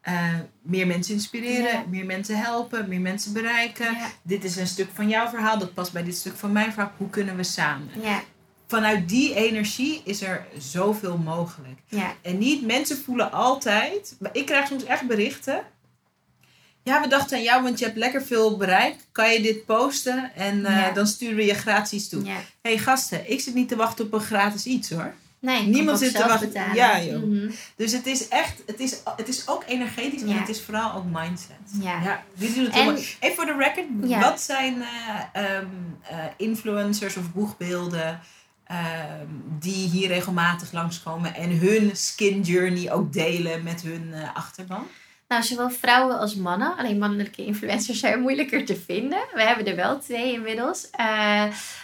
eh, meer mensen inspireren, Ja. meer mensen helpen, meer mensen bereiken. Dit is een stuk van jouw verhaal, dat past bij dit stuk van mijn verhaal. Hoe kunnen we samen? Ja, Vanuit die energie is er zoveel mogelijk. ja, En niet, mensen voelen altijd. maar Ik krijg soms echt berichten. Ja, we dachten aan jou, want je hebt lekker veel bereik. Kan je dit posten? En eh, Ja. dan sturen we je gratis iets toe. ja. hey, gasten, ik zit niet te wachten op een gratis iets hoor. Nee, Niemand zit te wachten. betalen. Ja, joh. Mhm. Dus het is echt, het is, het is ook energetisch, maar het is vooral ook mindset. Ja. Ja, dit doet het En-. Even voor de record, Ja. wat zijn eh, ehm, eh, influencers of boegbeelden ehm, die hier regelmatig langskomen en hun skin journey ook delen met hun achterban? Nou, zowel vrouwen als mannen. Alleen mannelijke influencers zijn moeilijker te vinden. We hebben er wel twee inmiddels. Eh,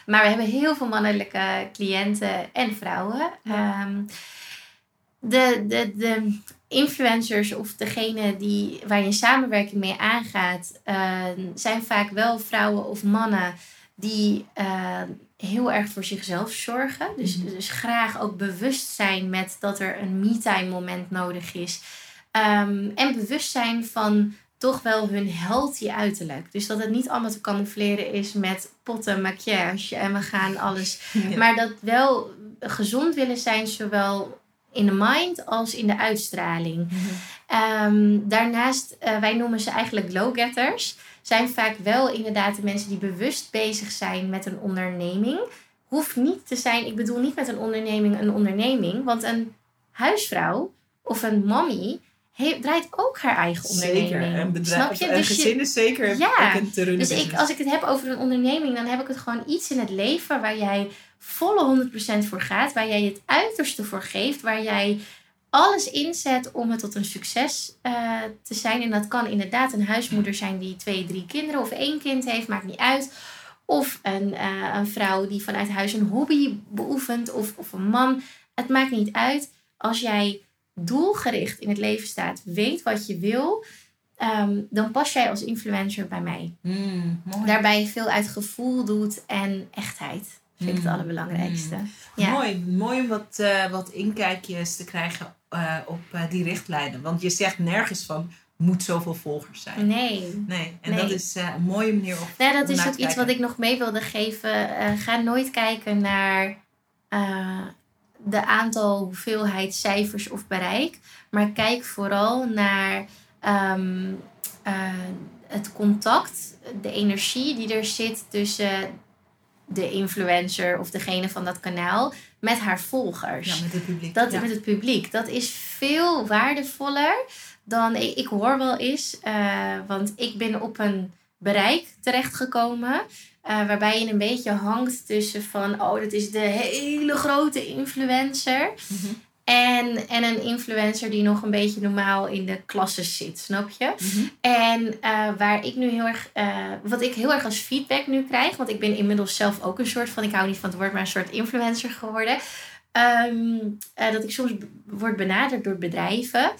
maar we hebben heel veel mannelijke cliënten en vrouwen. Ehm, de, de, de influencers of degene die, waar je samenwerking mee aangaat, eh, zijn vaak wel vrouwen of mannen die eh, heel erg voor zichzelf zorgen. Dus, Mhm. dus graag ook bewust zijn met dat er een me-time moment nodig is. Ehm, en bewust zijn van toch wel hun healthy uiterlijk. Dus dat het niet allemaal te camoufleren is met potten, maquillage en we gaan alles. Ja. Maar dat wel gezond willen zijn, zowel in de mind als in de uitstraling. Ehm, daarnaast, eh, wij noemen ze eigenlijk glow-getters. Zijn vaak wel inderdaad de mensen die bewust bezig zijn met een onderneming. Hoeft niet te zijn, ik bedoel niet met een onderneming een onderneming. Want een huisvrouw of een mommy he- draait ook haar eigen onderneming. Zeker, een bedrijf, Snap je? een Dus je- gezin is zeker Ja, een dus ik, als ik het heb over een onderneming, dan heb ik het gewoon iets in het leven waar jij volle 100% voor gaat, waar jij het uiterste voor geeft, waar jij alles inzet om het tot een succes eh, te zijn. En dat kan inderdaad een huismoeder zijn die twee, drie kinderen of één kind heeft, maakt niet uit. Of een, eh, een vrouw die vanuit huis een hobby beoefent, of, of een man. Het maakt niet uit. Als jij doelgericht in het leven staat, weet wat je wil, ehm, dan pas jij als influencer bij mij. Mm. Daarbij veel uit gevoel doet en echtheid. Vind ik het Mm. allerbelangrijkste. Ja. Mooi, mooi om wat, eh, wat inkijkjes te krijgen eh, op eh, die richtlijnen. Want je zegt nergens van, moet zoveel volgers zijn. Nee. Nee, en Nee. dat is een mooie manier om Nou, dat is ook iets wat ik nog mee wilde geven. Ga nooit kijken naar de aantal, hoeveelheid cijfers of bereik. Maar kijk vooral naar ehm, eh, het contact, de energie die er zit tussen de influencer of degene van dat kanaal met haar volgers. Ja, met het publiek. Dat ja. met het publiek. Dat is veel waardevoller dan ik, ik hoor wel eens. eh, want ik ben op een bereik terechtgekomen. eh waarbij je een beetje hangt tussen van... Oh, dat is de hele grote influencer. Mhm, En, en een influencer die nog een beetje normaal in de klasse zit. Snap je? mhm. En eh, waar ik nu heel erg, eh, wat ik heel erg als feedback nu krijg, want ik ben inmiddels zelf ook een soort van, ik hou niet van het woord, maar een soort influencer geworden. Ehm, eh, dat ik soms word benaderd door bedrijven.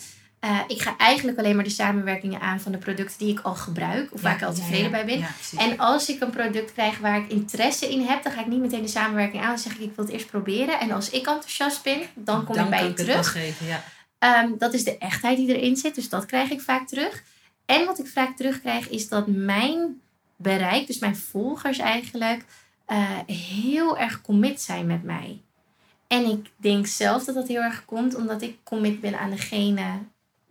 Eh, ik ga eigenlijk alleen maar de samenwerkingen aan van de producten die ik al gebruik, of waar ik al tevreden ja, bij ben. ja. En als ik een product krijg waar ik interesse in heb, dan ga ik niet meteen de samenwerking aan. Dan zeg ik, ik wil het eerst proberen. En als ik enthousiast ben, dan kom ik bij je terug. geven, ja. Ehm, dat is de echtheid die erin zit, dus dat krijg ik vaak terug. En wat ik vaak terugkrijg is dat mijn bereik, dus mijn volgers eigenlijk, eh, heel erg commit zijn met mij. En ik denk zelf dat dat heel erg komt omdat ik commit ben aan degene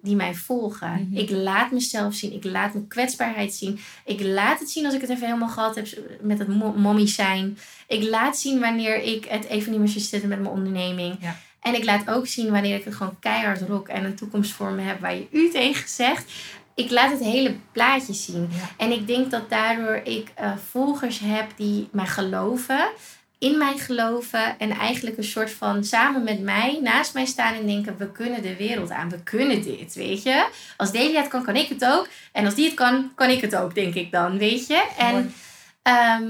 die mij volgen. Mhm. Ik laat mezelf zien, ik laat mijn kwetsbaarheid zien. Ik laat het zien als ik het even helemaal gehad heb met het mo- mommy zijn. Ik laat zien wanneer ik het even niet meer zit zitten met mijn onderneming. Ja. En ik laat ook zien wanneer ik het gewoon keihard rock en een toekomst voor me heb waar je u tegen zegt. Ik laat het hele plaatje zien. Ja. En ik denk dat daardoor ik eh, volgers heb die mij geloven, in mij geloven en eigenlijk een soort van samen met mij naast mij staan en denken: we kunnen de wereld aan, we kunnen dit, weet je? Als Delia het kan, kan ik het ook. En als die het kan, kan ik het ook, denk ik dan, weet je? En. Ehm,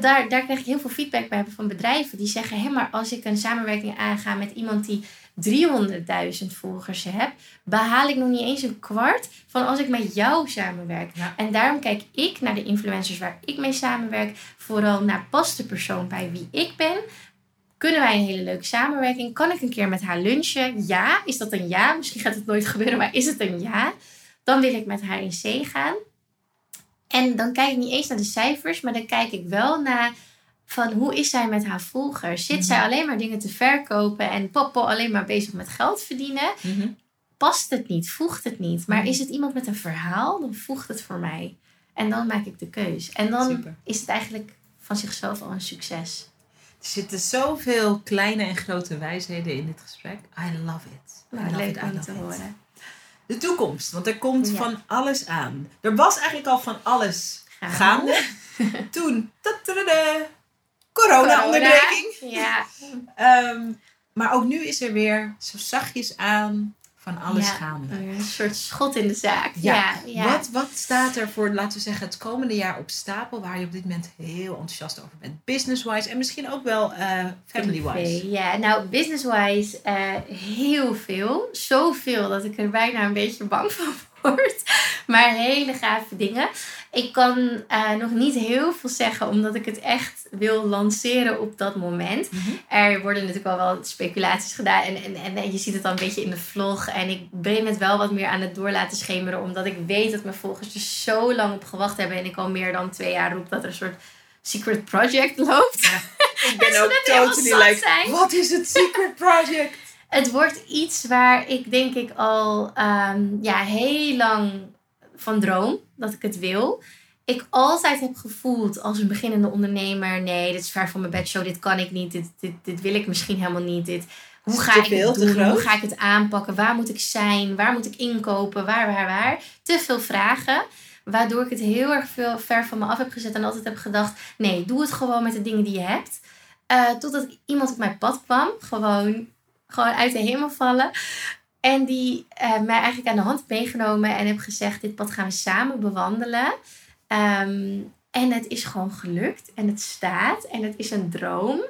daar, daar krijg ik heel veel feedback bij van bedrijven die zeggen: hé, maar als ik een samenwerking aanga met iemand die 300.000 volgers heb, behaal ik nog niet eens een kwart van als ik met jou samenwerk. Ja. En daarom kijk ik naar de influencers waar ik mee samenwerk, vooral naar past de persoon bij wie ik ben. Kunnen wij een hele leuke samenwerking? Kan ik een keer met haar lunchen? Ja. Is dat een ja? Misschien gaat het nooit gebeuren, maar is het een ja? dan wil ik met haar in C gaan. En dan kijk ik niet eens naar de cijfers, maar dan kijk ik wel naar van hoe is zij met haar volgers? Zit zij alleen maar dingen te verkopen en popo alleen maar bezig met geld verdienen? Mhm. Past het niet? Voegt het niet? Maar Mhm. is het iemand met een verhaal? Dan voegt het voor mij. En dan maak ik de keus. En dan Super. is het eigenlijk van zichzelf al een succes. Er zitten zoveel kleine en grote wijsheden in dit gesprek. I love it. I Nou, love leuk it, I om love te it. horen. De toekomst, want er komt Ja. van alles aan. Er was eigenlijk al van alles Gaan. gaande. Toen, corona-onderbreking. Ja, Ehm, maar ook nu is er weer zo zachtjes aan van alles Ja. gaande. een soort schot in de zaak. Ja. Ja. Wat, wat staat er voor, laten we zeggen, het komende jaar op stapel waar je op dit moment heel enthousiast over bent? Business-wise en misschien ook wel eh, family-wise. Ja, nou, business-wise eh, heel veel. Zoveel dat ik er bijna een beetje bang van Maar hele gave dingen. Ik kan eh, nog niet heel veel zeggen, omdat ik het echt wil lanceren op dat moment. Mhm. Er worden natuurlijk al wel speculaties gedaan. En, en, en, en je ziet het dan een beetje in de vlog. En ik ben het wel wat meer aan het door laten schemeren. Omdat ik weet dat mijn volgers er zo lang op gewacht hebben. En ik al meer dan twee jaar roep dat er een soort secret project loopt. Ik En ben ook totally like, wat is het secret project? Het wordt iets waar ik denk ik al ehm, ja, heel lang van droom dat ik het wil. Ik altijd heb gevoeld als een beginnende ondernemer: nee, dit is ver van mijn bedshow, dit kan ik niet, dit, dit, dit wil ik misschien helemaal niet. Dit, hoe ga ik het doen? Hoe ga ik het aanpakken? Waar moet ik zijn? Waar moet ik inkopen? Waar, waar, waar? Te veel vragen. Waardoor ik het heel erg veel ver van me af heb gezet en altijd heb gedacht: nee, doe het gewoon met de dingen die je hebt. Eh, totdat iemand op mijn pad kwam, gewoon, gewoon uit de hemel vallen. En die eh, mij eigenlijk aan de hand meegenomen en heb gezegd: Dit pad gaan we samen bewandelen. Ehm, en het is gewoon gelukt en het staat en het is een droom.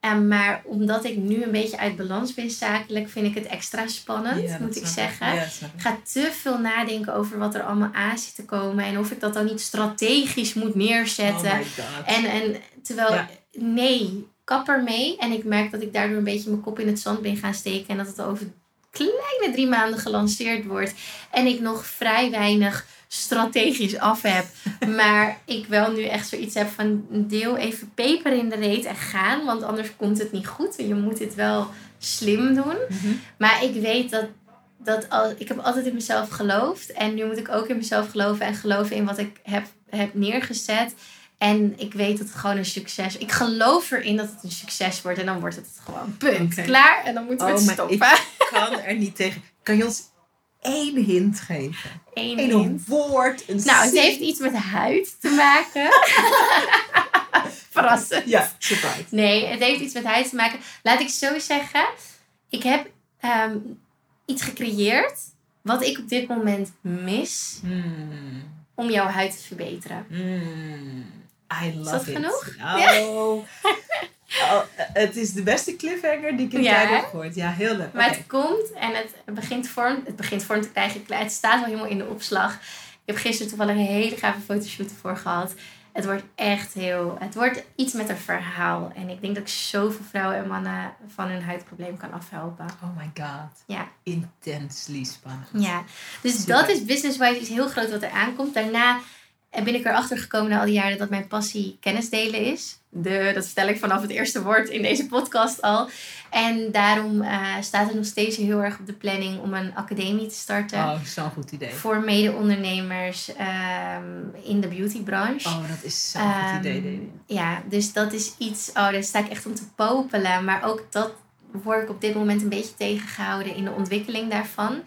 En maar omdat ik nu een beetje uit balans ben zakelijk, vind ik het extra spannend, Ja, moet ik zeggen. Ja, ik. Ga te veel nadenken over wat er allemaal aan zit te komen en of ik dat dan niet strategisch moet neerzetten. Oh. En, en terwijl, Ja. nee, kap ermee. En ik merk dat ik daardoor een beetje mijn kop in het zand ben gaan steken. En dat het over kleine drie maanden gelanceerd wordt. En ik nog vrij weinig strategisch af heb. maar ik wel nu echt zoiets heb van deel even peper in de reet en gaan. Want anders komt het niet goed. Je moet dit wel slim doen. Mhm. Maar ik weet dat, dat al, ik heb altijd in mezelf geloofd. En nu moet ik ook in mezelf geloven en geloven in wat ik heb, heb neergezet. En ik weet dat het gewoon een succes Ik geloof erin dat het een succes wordt. En dan wordt het gewoon punt. Klaar. En dan moeten we Oh, het stoppen. Ik kan er niet tegen. Kan je ons één hint geven? Eén Eén hint. woord, een Nou, het heeft iets met huid te maken. Verrassend. Ja, surprise. Nee, het heeft iets met huid te maken. Laat ik zo zeggen. Ik heb ehm, iets gecreëerd. Wat ik op dit moment mis. Hmm. Om jouw huid te verbeteren. Mm, I love dat it. genoeg? Oh. Oh, het is de beste cliffhanger die ik in Ja, heb gehoord. Ja, heel leuk. Maar het komt en het begint vorm, het begint vorm te krijgen. Het staat wel helemaal in de opslag. Ik heb gisteren toevallig een hele gave fotoshoot ervoor gehad. Het wordt echt heel... Het wordt iets met een verhaal. En ik denk dat ik zoveel vrouwen en mannen van hun huidprobleem kan afhelpen. Oh my god. Ja. Intensely spannend. Ja, dus Super. dat is business-wise iets heel groot wat er aankomt. Daarna ben ik erachter gekomen na al die jaren dat mijn passie kennis delen is. De, dat vertel ik vanaf het eerste woord in deze podcast al. En daarom eh, staat het nog steeds heel erg op de planning om een academie te starten. Oh, zo'n goed idee. Voor mede-ondernemers ehm, in de beautybranche. Oh, dat is zo'n Ehm, goed idee, Dede. Ja, dus dat is iets, oh, daar sta ik echt om te popelen. Maar ook dat word ik op dit moment een beetje tegengehouden in de ontwikkeling daarvan.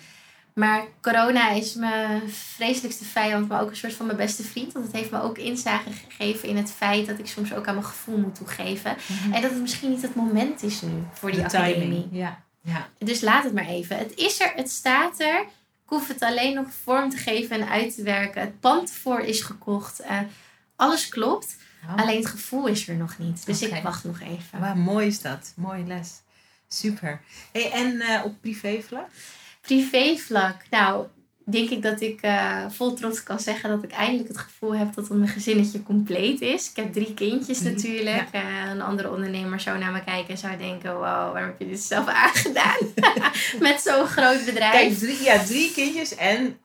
Maar corona is mijn vreselijkste vijand, maar ook een soort van mijn beste vriend. Want het heeft me ook inzage gegeven in het feit dat ik soms ook aan mijn gevoel moet toegeven. En dat het misschien niet het moment is nu voor die Mhm. De academie. timing. Ja. ja. Dus laat het maar even. Het is er, het staat er. Ik hoef het alleen nog vorm te geven en uit te werken. Het pand voor is gekocht. Eh, alles klopt. Oh. Alleen het gevoel is er nog niet. Dus ik wacht nog even. Wauw, mooi is dat. Mooie les. Super. Hey, en eh, op privévlak? Privévlak. Nou, denk ik dat ik eh, vol trots kan zeggen dat ik eindelijk het gevoel heb dat mijn gezinnetje compleet is. Ik heb drie kindjes Drie, natuurlijk. Eh, een andere ondernemer zou naar me kijken en zou denken: wow, waarom heb je dit zelf aangedaan? Met zo'n groot bedrijf. Kijk, drie, ja, drie kindjes en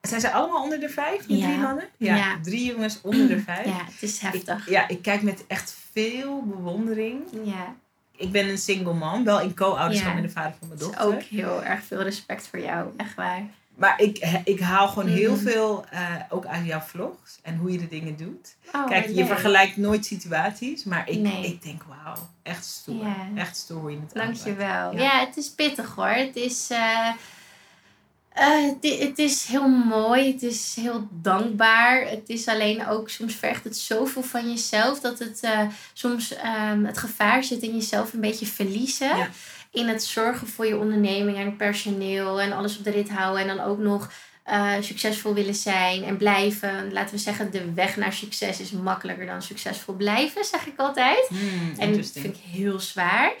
Zijn ze allemaal onder de vijf, die Ja. drie mannen? Ja, Ja. drie jongens onder de vijf. Ja, het is heftig. Ik, ja, ik kijk met echt veel bewondering. Ja, Ik ben een single man, wel in co-ouderschap met de vader van mijn dochter. ook heel erg veel respect voor jou. Echt waar. Maar ik, ik haal gewoon heel Mhm. veel eh, ook uit jouw vlogs en hoe je de dingen doet. Oh, Kijk, je vergelijkt nooit situaties, maar ik, Nee. ik denk wauw, echt stoer. Echt stoer hoe je het. Dankjewel. Ja. Ja. het is pittig hoor. Het is, eh, eh, het, is heel mooi. Het is heel dankbaar. Het is alleen ook, soms vergt het zoveel van jezelf dat het eh, soms ehm, het gevaar zit in jezelf een beetje verliezen. Ja. In het zorgen voor je onderneming en het personeel en alles op de rit houden. En dan ook nog eh, succesvol willen zijn en blijven. Laten we zeggen, de weg naar succes is makkelijker dan succesvol blijven, zeg ik altijd. Hmm, En dat vind ik heel zwaar.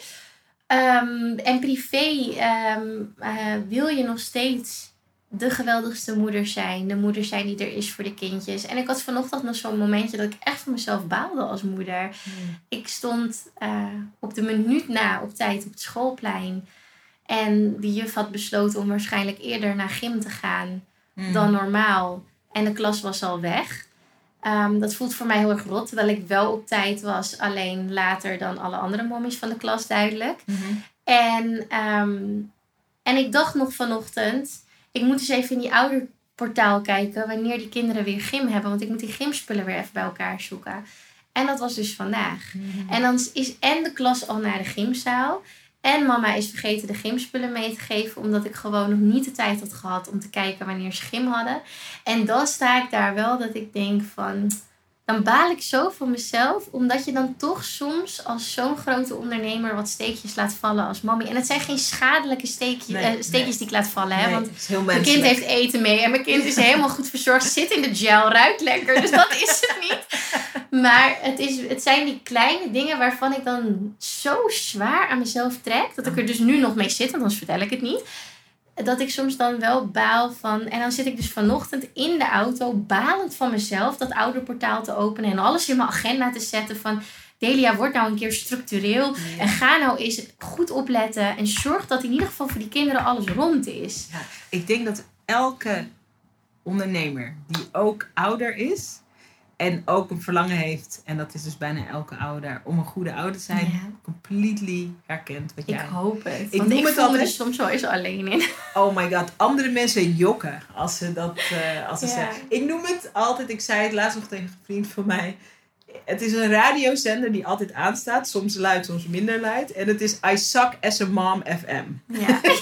Ehm, en privé ehm, eh, wil je nog steeds de geweldigste moeder zijn. De moeder zijn die er is voor de kindjes. En ik had vanochtend nog zo'n momentje dat ik echt van mezelf baalde als moeder. Hmm. Ik stond eh, op de minuut na op tijd op het schoolplein. En die juf had besloten om waarschijnlijk eerder naar gym te gaan Hmm. dan normaal. En de klas was al weg. Ehm, dat voelt voor mij heel erg rot, terwijl ik wel op tijd was. Alleen later dan alle andere mommies van de klas duidelijk. Mhm. En, ehm, en ik dacht nog vanochtend, ik moet eens even in die ouderportaal kijken wanneer die kinderen weer gym hebben. Want ik moet die gymspullen weer even bij elkaar zoeken. En dat was dus vandaag. Mhm. En dan is en de klas al naar de gymzaal. En mama is vergeten de gymspullen mee te geven. Omdat ik gewoon nog niet de tijd had gehad om te kijken wanneer ze gym hadden. En dan sta ik daar wel dat ik denk van... Dan baal ik zo van mezelf. Omdat je dan toch soms als zo'n grote ondernemer wat steekjes laat vallen als mommy. En het zijn geen schadelijke steekje, Nee, eh, steekjes nee. die ik laat vallen. Hè? Nee, Want mijn kind heeft eten mee en mijn kind is helemaal goed verzorgd. Zit in de gel, ruikt lekker. Dus dat is het niet. Maar het, is, het zijn die kleine dingen waarvan ik dan zo zwaar aan mezelf trek. Dat ik er dus nu nog mee zit, want anders vertel ik het niet. Dat ik soms dan wel baal van. En dan zit ik dus vanochtend in de auto balend van mezelf dat ouderportaal te openen en alles in mijn agenda te zetten van. Delia, word nou een keer structureel. En ga nou eens goed opletten. En zorg dat in ieder geval voor die kinderen alles rond is. Ja, ik denk dat elke ondernemer die ook ouder is en ook een verlangen heeft, en dat is dus bijna elke ouder, om een goede ouder te zijn, Ja. completely herkent wat Ik jij. hoop het. Ik want noem ik het voel me er soms wel eens alleen in. Oh my god, andere mensen jokken als ze dat eh, als ze Ja. zeggen. Ik noem het altijd, ik zei het laatst nog tegen een vriend van mij. Het is een radiozender die altijd aanstaat, soms luid, soms minder luid. En het is I Suck as a Mom FM. Ja.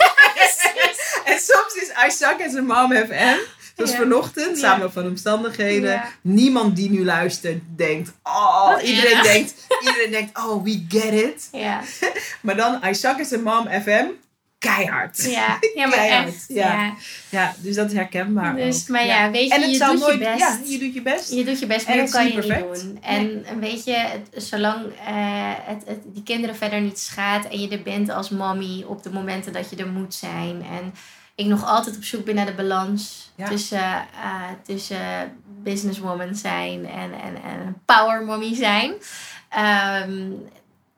En soms is I Suck as a Mom FM. Dus Ja. vanochtend, samen van omstandigheden. Niemand die nu luistert denkt, oh, iedereen denkt, iedereen denkt, oh, we get it. Ja. Maar dan I Suck as a Mom FM, keihard. Ja. ja, maar Keihard, echt. ja. Ja. Ja, dus dat is herkenbaar Dus, ook. maar ja, weet je, En het je zou doet nooit, je best. ja, je doet je best. Je doet je best, En kan is je niet doen. En weet je, het, zolang eh, het, het, die kinderen verder niet schaadt en je er bent als mommy op de momenten dat je er moet zijn. En ik nog altijd op zoek ben naar de balans Ja. tussen, eh, tussen businesswoman zijn en, en, en power mommy zijn. Ehm,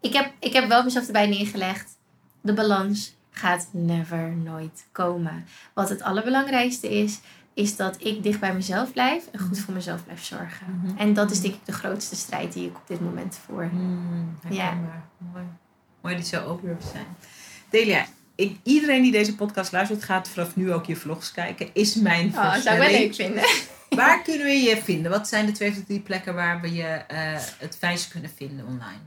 ik, heb, ik heb wel mezelf erbij neergelegd. De balans gaat never, nooit komen. Wat het allerbelangrijkste is, is dat ik dicht bij mezelf blijf en goed voor mezelf blijf zorgen. Mhm. En dat is denk ik de grootste strijd die ik op dit moment voer. Hmm, Ja. Mooi. Mooi dat je zo open durft zijn. Delia, ik, iedereen die deze podcast luistert, gaat vanaf nu ook je vlogs kijken. Is mijn Oh, zou ik wel leuk vinden. Waar kunnen we je vinden? Wat zijn de twee of drie plekken waar we je eh, het fijnst kunnen vinden online?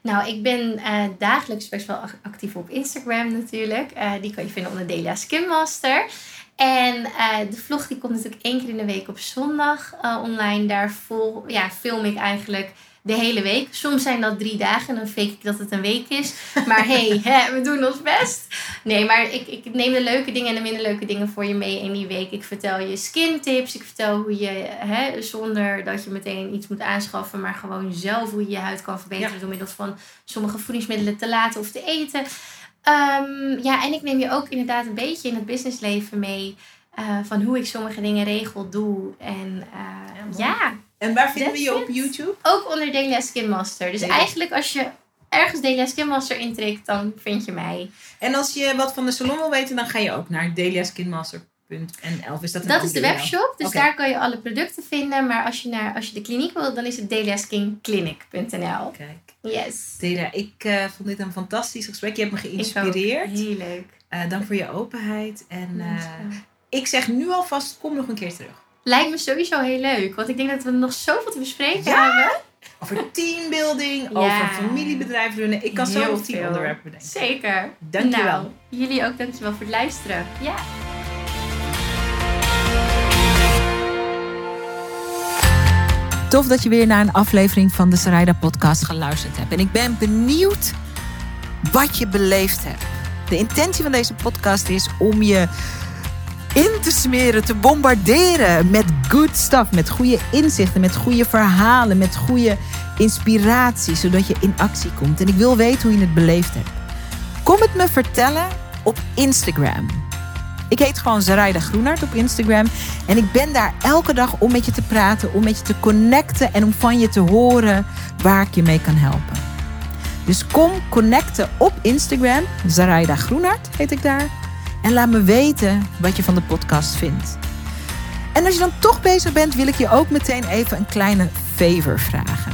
Nou, ik ben eh, dagelijks best wel ac- actief op Instagram natuurlijk. Eh, die kan je vinden onder Delia Skin Master. En de vlog die komt natuurlijk één keer in de week op zondag online. Daar vol, ja, film ik eigenlijk de hele week. Soms zijn dat drie dagen en dan fake ik dat het een week is. Maar hey, hè, we doen ons best. Nee, maar ik, ik neem de leuke dingen en de minder leuke dingen voor je mee in die week. Ik vertel je skin tips. Ik vertel hoe je, hè, zonder dat je meteen iets moet aanschaffen, maar gewoon zelf hoe je je huid kan verbeteren Ja. door middel van sommige voedingsmiddelen te laten of te eten. Ehm, ja, en ik neem je ook inderdaad een beetje in het businessleven mee. eh, van hoe ik sommige dingen regel, doe. En eh, ja, En waar vinden we je op. YouTube? ook onder Delia Skin Master. Dus Delia. eigenlijk als je ergens Delia Skin Master intrekt, dan vind je mij. En als je wat van de salon wil weten, dan ga je ook naar Of is dat een Dat is de webshop, dus daar kan je alle producten vinden. Maar als je, naar, als je de kliniek wil, dan is het deliaskinclinic.nl. Kijk, Yes. Deda, ik eh, vond dit een fantastisch gesprek. Je hebt me geïnspireerd. Heel leuk. Eh, dank voor je openheid. En eh, ik zeg nu alvast, kom nog een keer terug. Lijkt me sowieso heel leuk, want ik denk dat we nog zoveel te bespreken Ja? hebben. Over teambuilding, Ja. over familiebedrijf runnen. Ik kan zo Heel nog tien veel. onderwerpen bedenken. Zeker. Dankjewel. Nou, jullie ook dankjewel voor het luisteren. Ja. Tof dat je weer naar een aflevering van de Sarayda podcast geluisterd hebt. En ik ben benieuwd wat je beleefd hebt. De intentie van deze podcast is om je in te smeren, te bombarderen met good stuff, met goede inzichten, met goede verhalen, met goede inspiratie, zodat je in actie komt. En ik wil weten hoe je het beleefd hebt. Kom het me vertellen op Instagram. Ik heet gewoon Zaraida Groenart op Instagram. En ik ben daar elke dag om met je te praten, om met je te connecten en om van je te horen waar ik je mee kan helpen. Dus kom connecten op Instagram. Zaraida Groenart heet ik daar. En laat me weten wat je van de podcast vindt. En als je dan toch bezig bent, wil ik je ook meteen even een kleine favor vragen.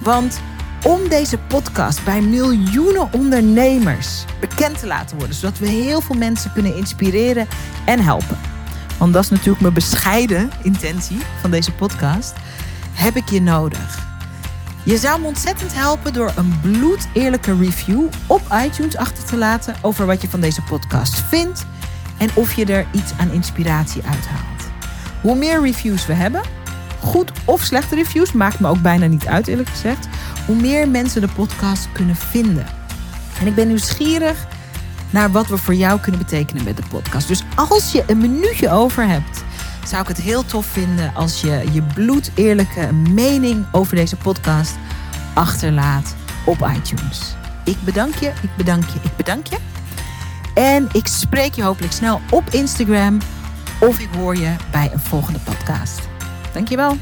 Want om deze podcast bij miljoenen ondernemers bekend te laten worden, zodat we heel veel mensen kunnen inspireren en helpen. Want dat is natuurlijk mijn bescheiden intentie van deze podcast. Heb ik je nodig. Je zou me ontzettend helpen door een bloedeerlijke review op iTunes achter te laten over wat je van deze podcast vindt en of je er iets aan inspiratie uithaalt. Hoe meer reviews we hebben, goed of slechte reviews, maakt me ook bijna niet uit eerlijk gezegd, hoe meer mensen de podcast kunnen vinden. En ik ben nieuwsgierig naar wat we voor jou kunnen betekenen met de podcast. Dus als je een minuutje over hebt, zou ik het heel tof vinden als je je bloedeerlijke mening over deze podcast achterlaat op iTunes. Ik bedank je, ik bedank je, ik bedank je. En ik spreek je hopelijk snel op Instagram of ik hoor je bij een volgende podcast. Dankjewel.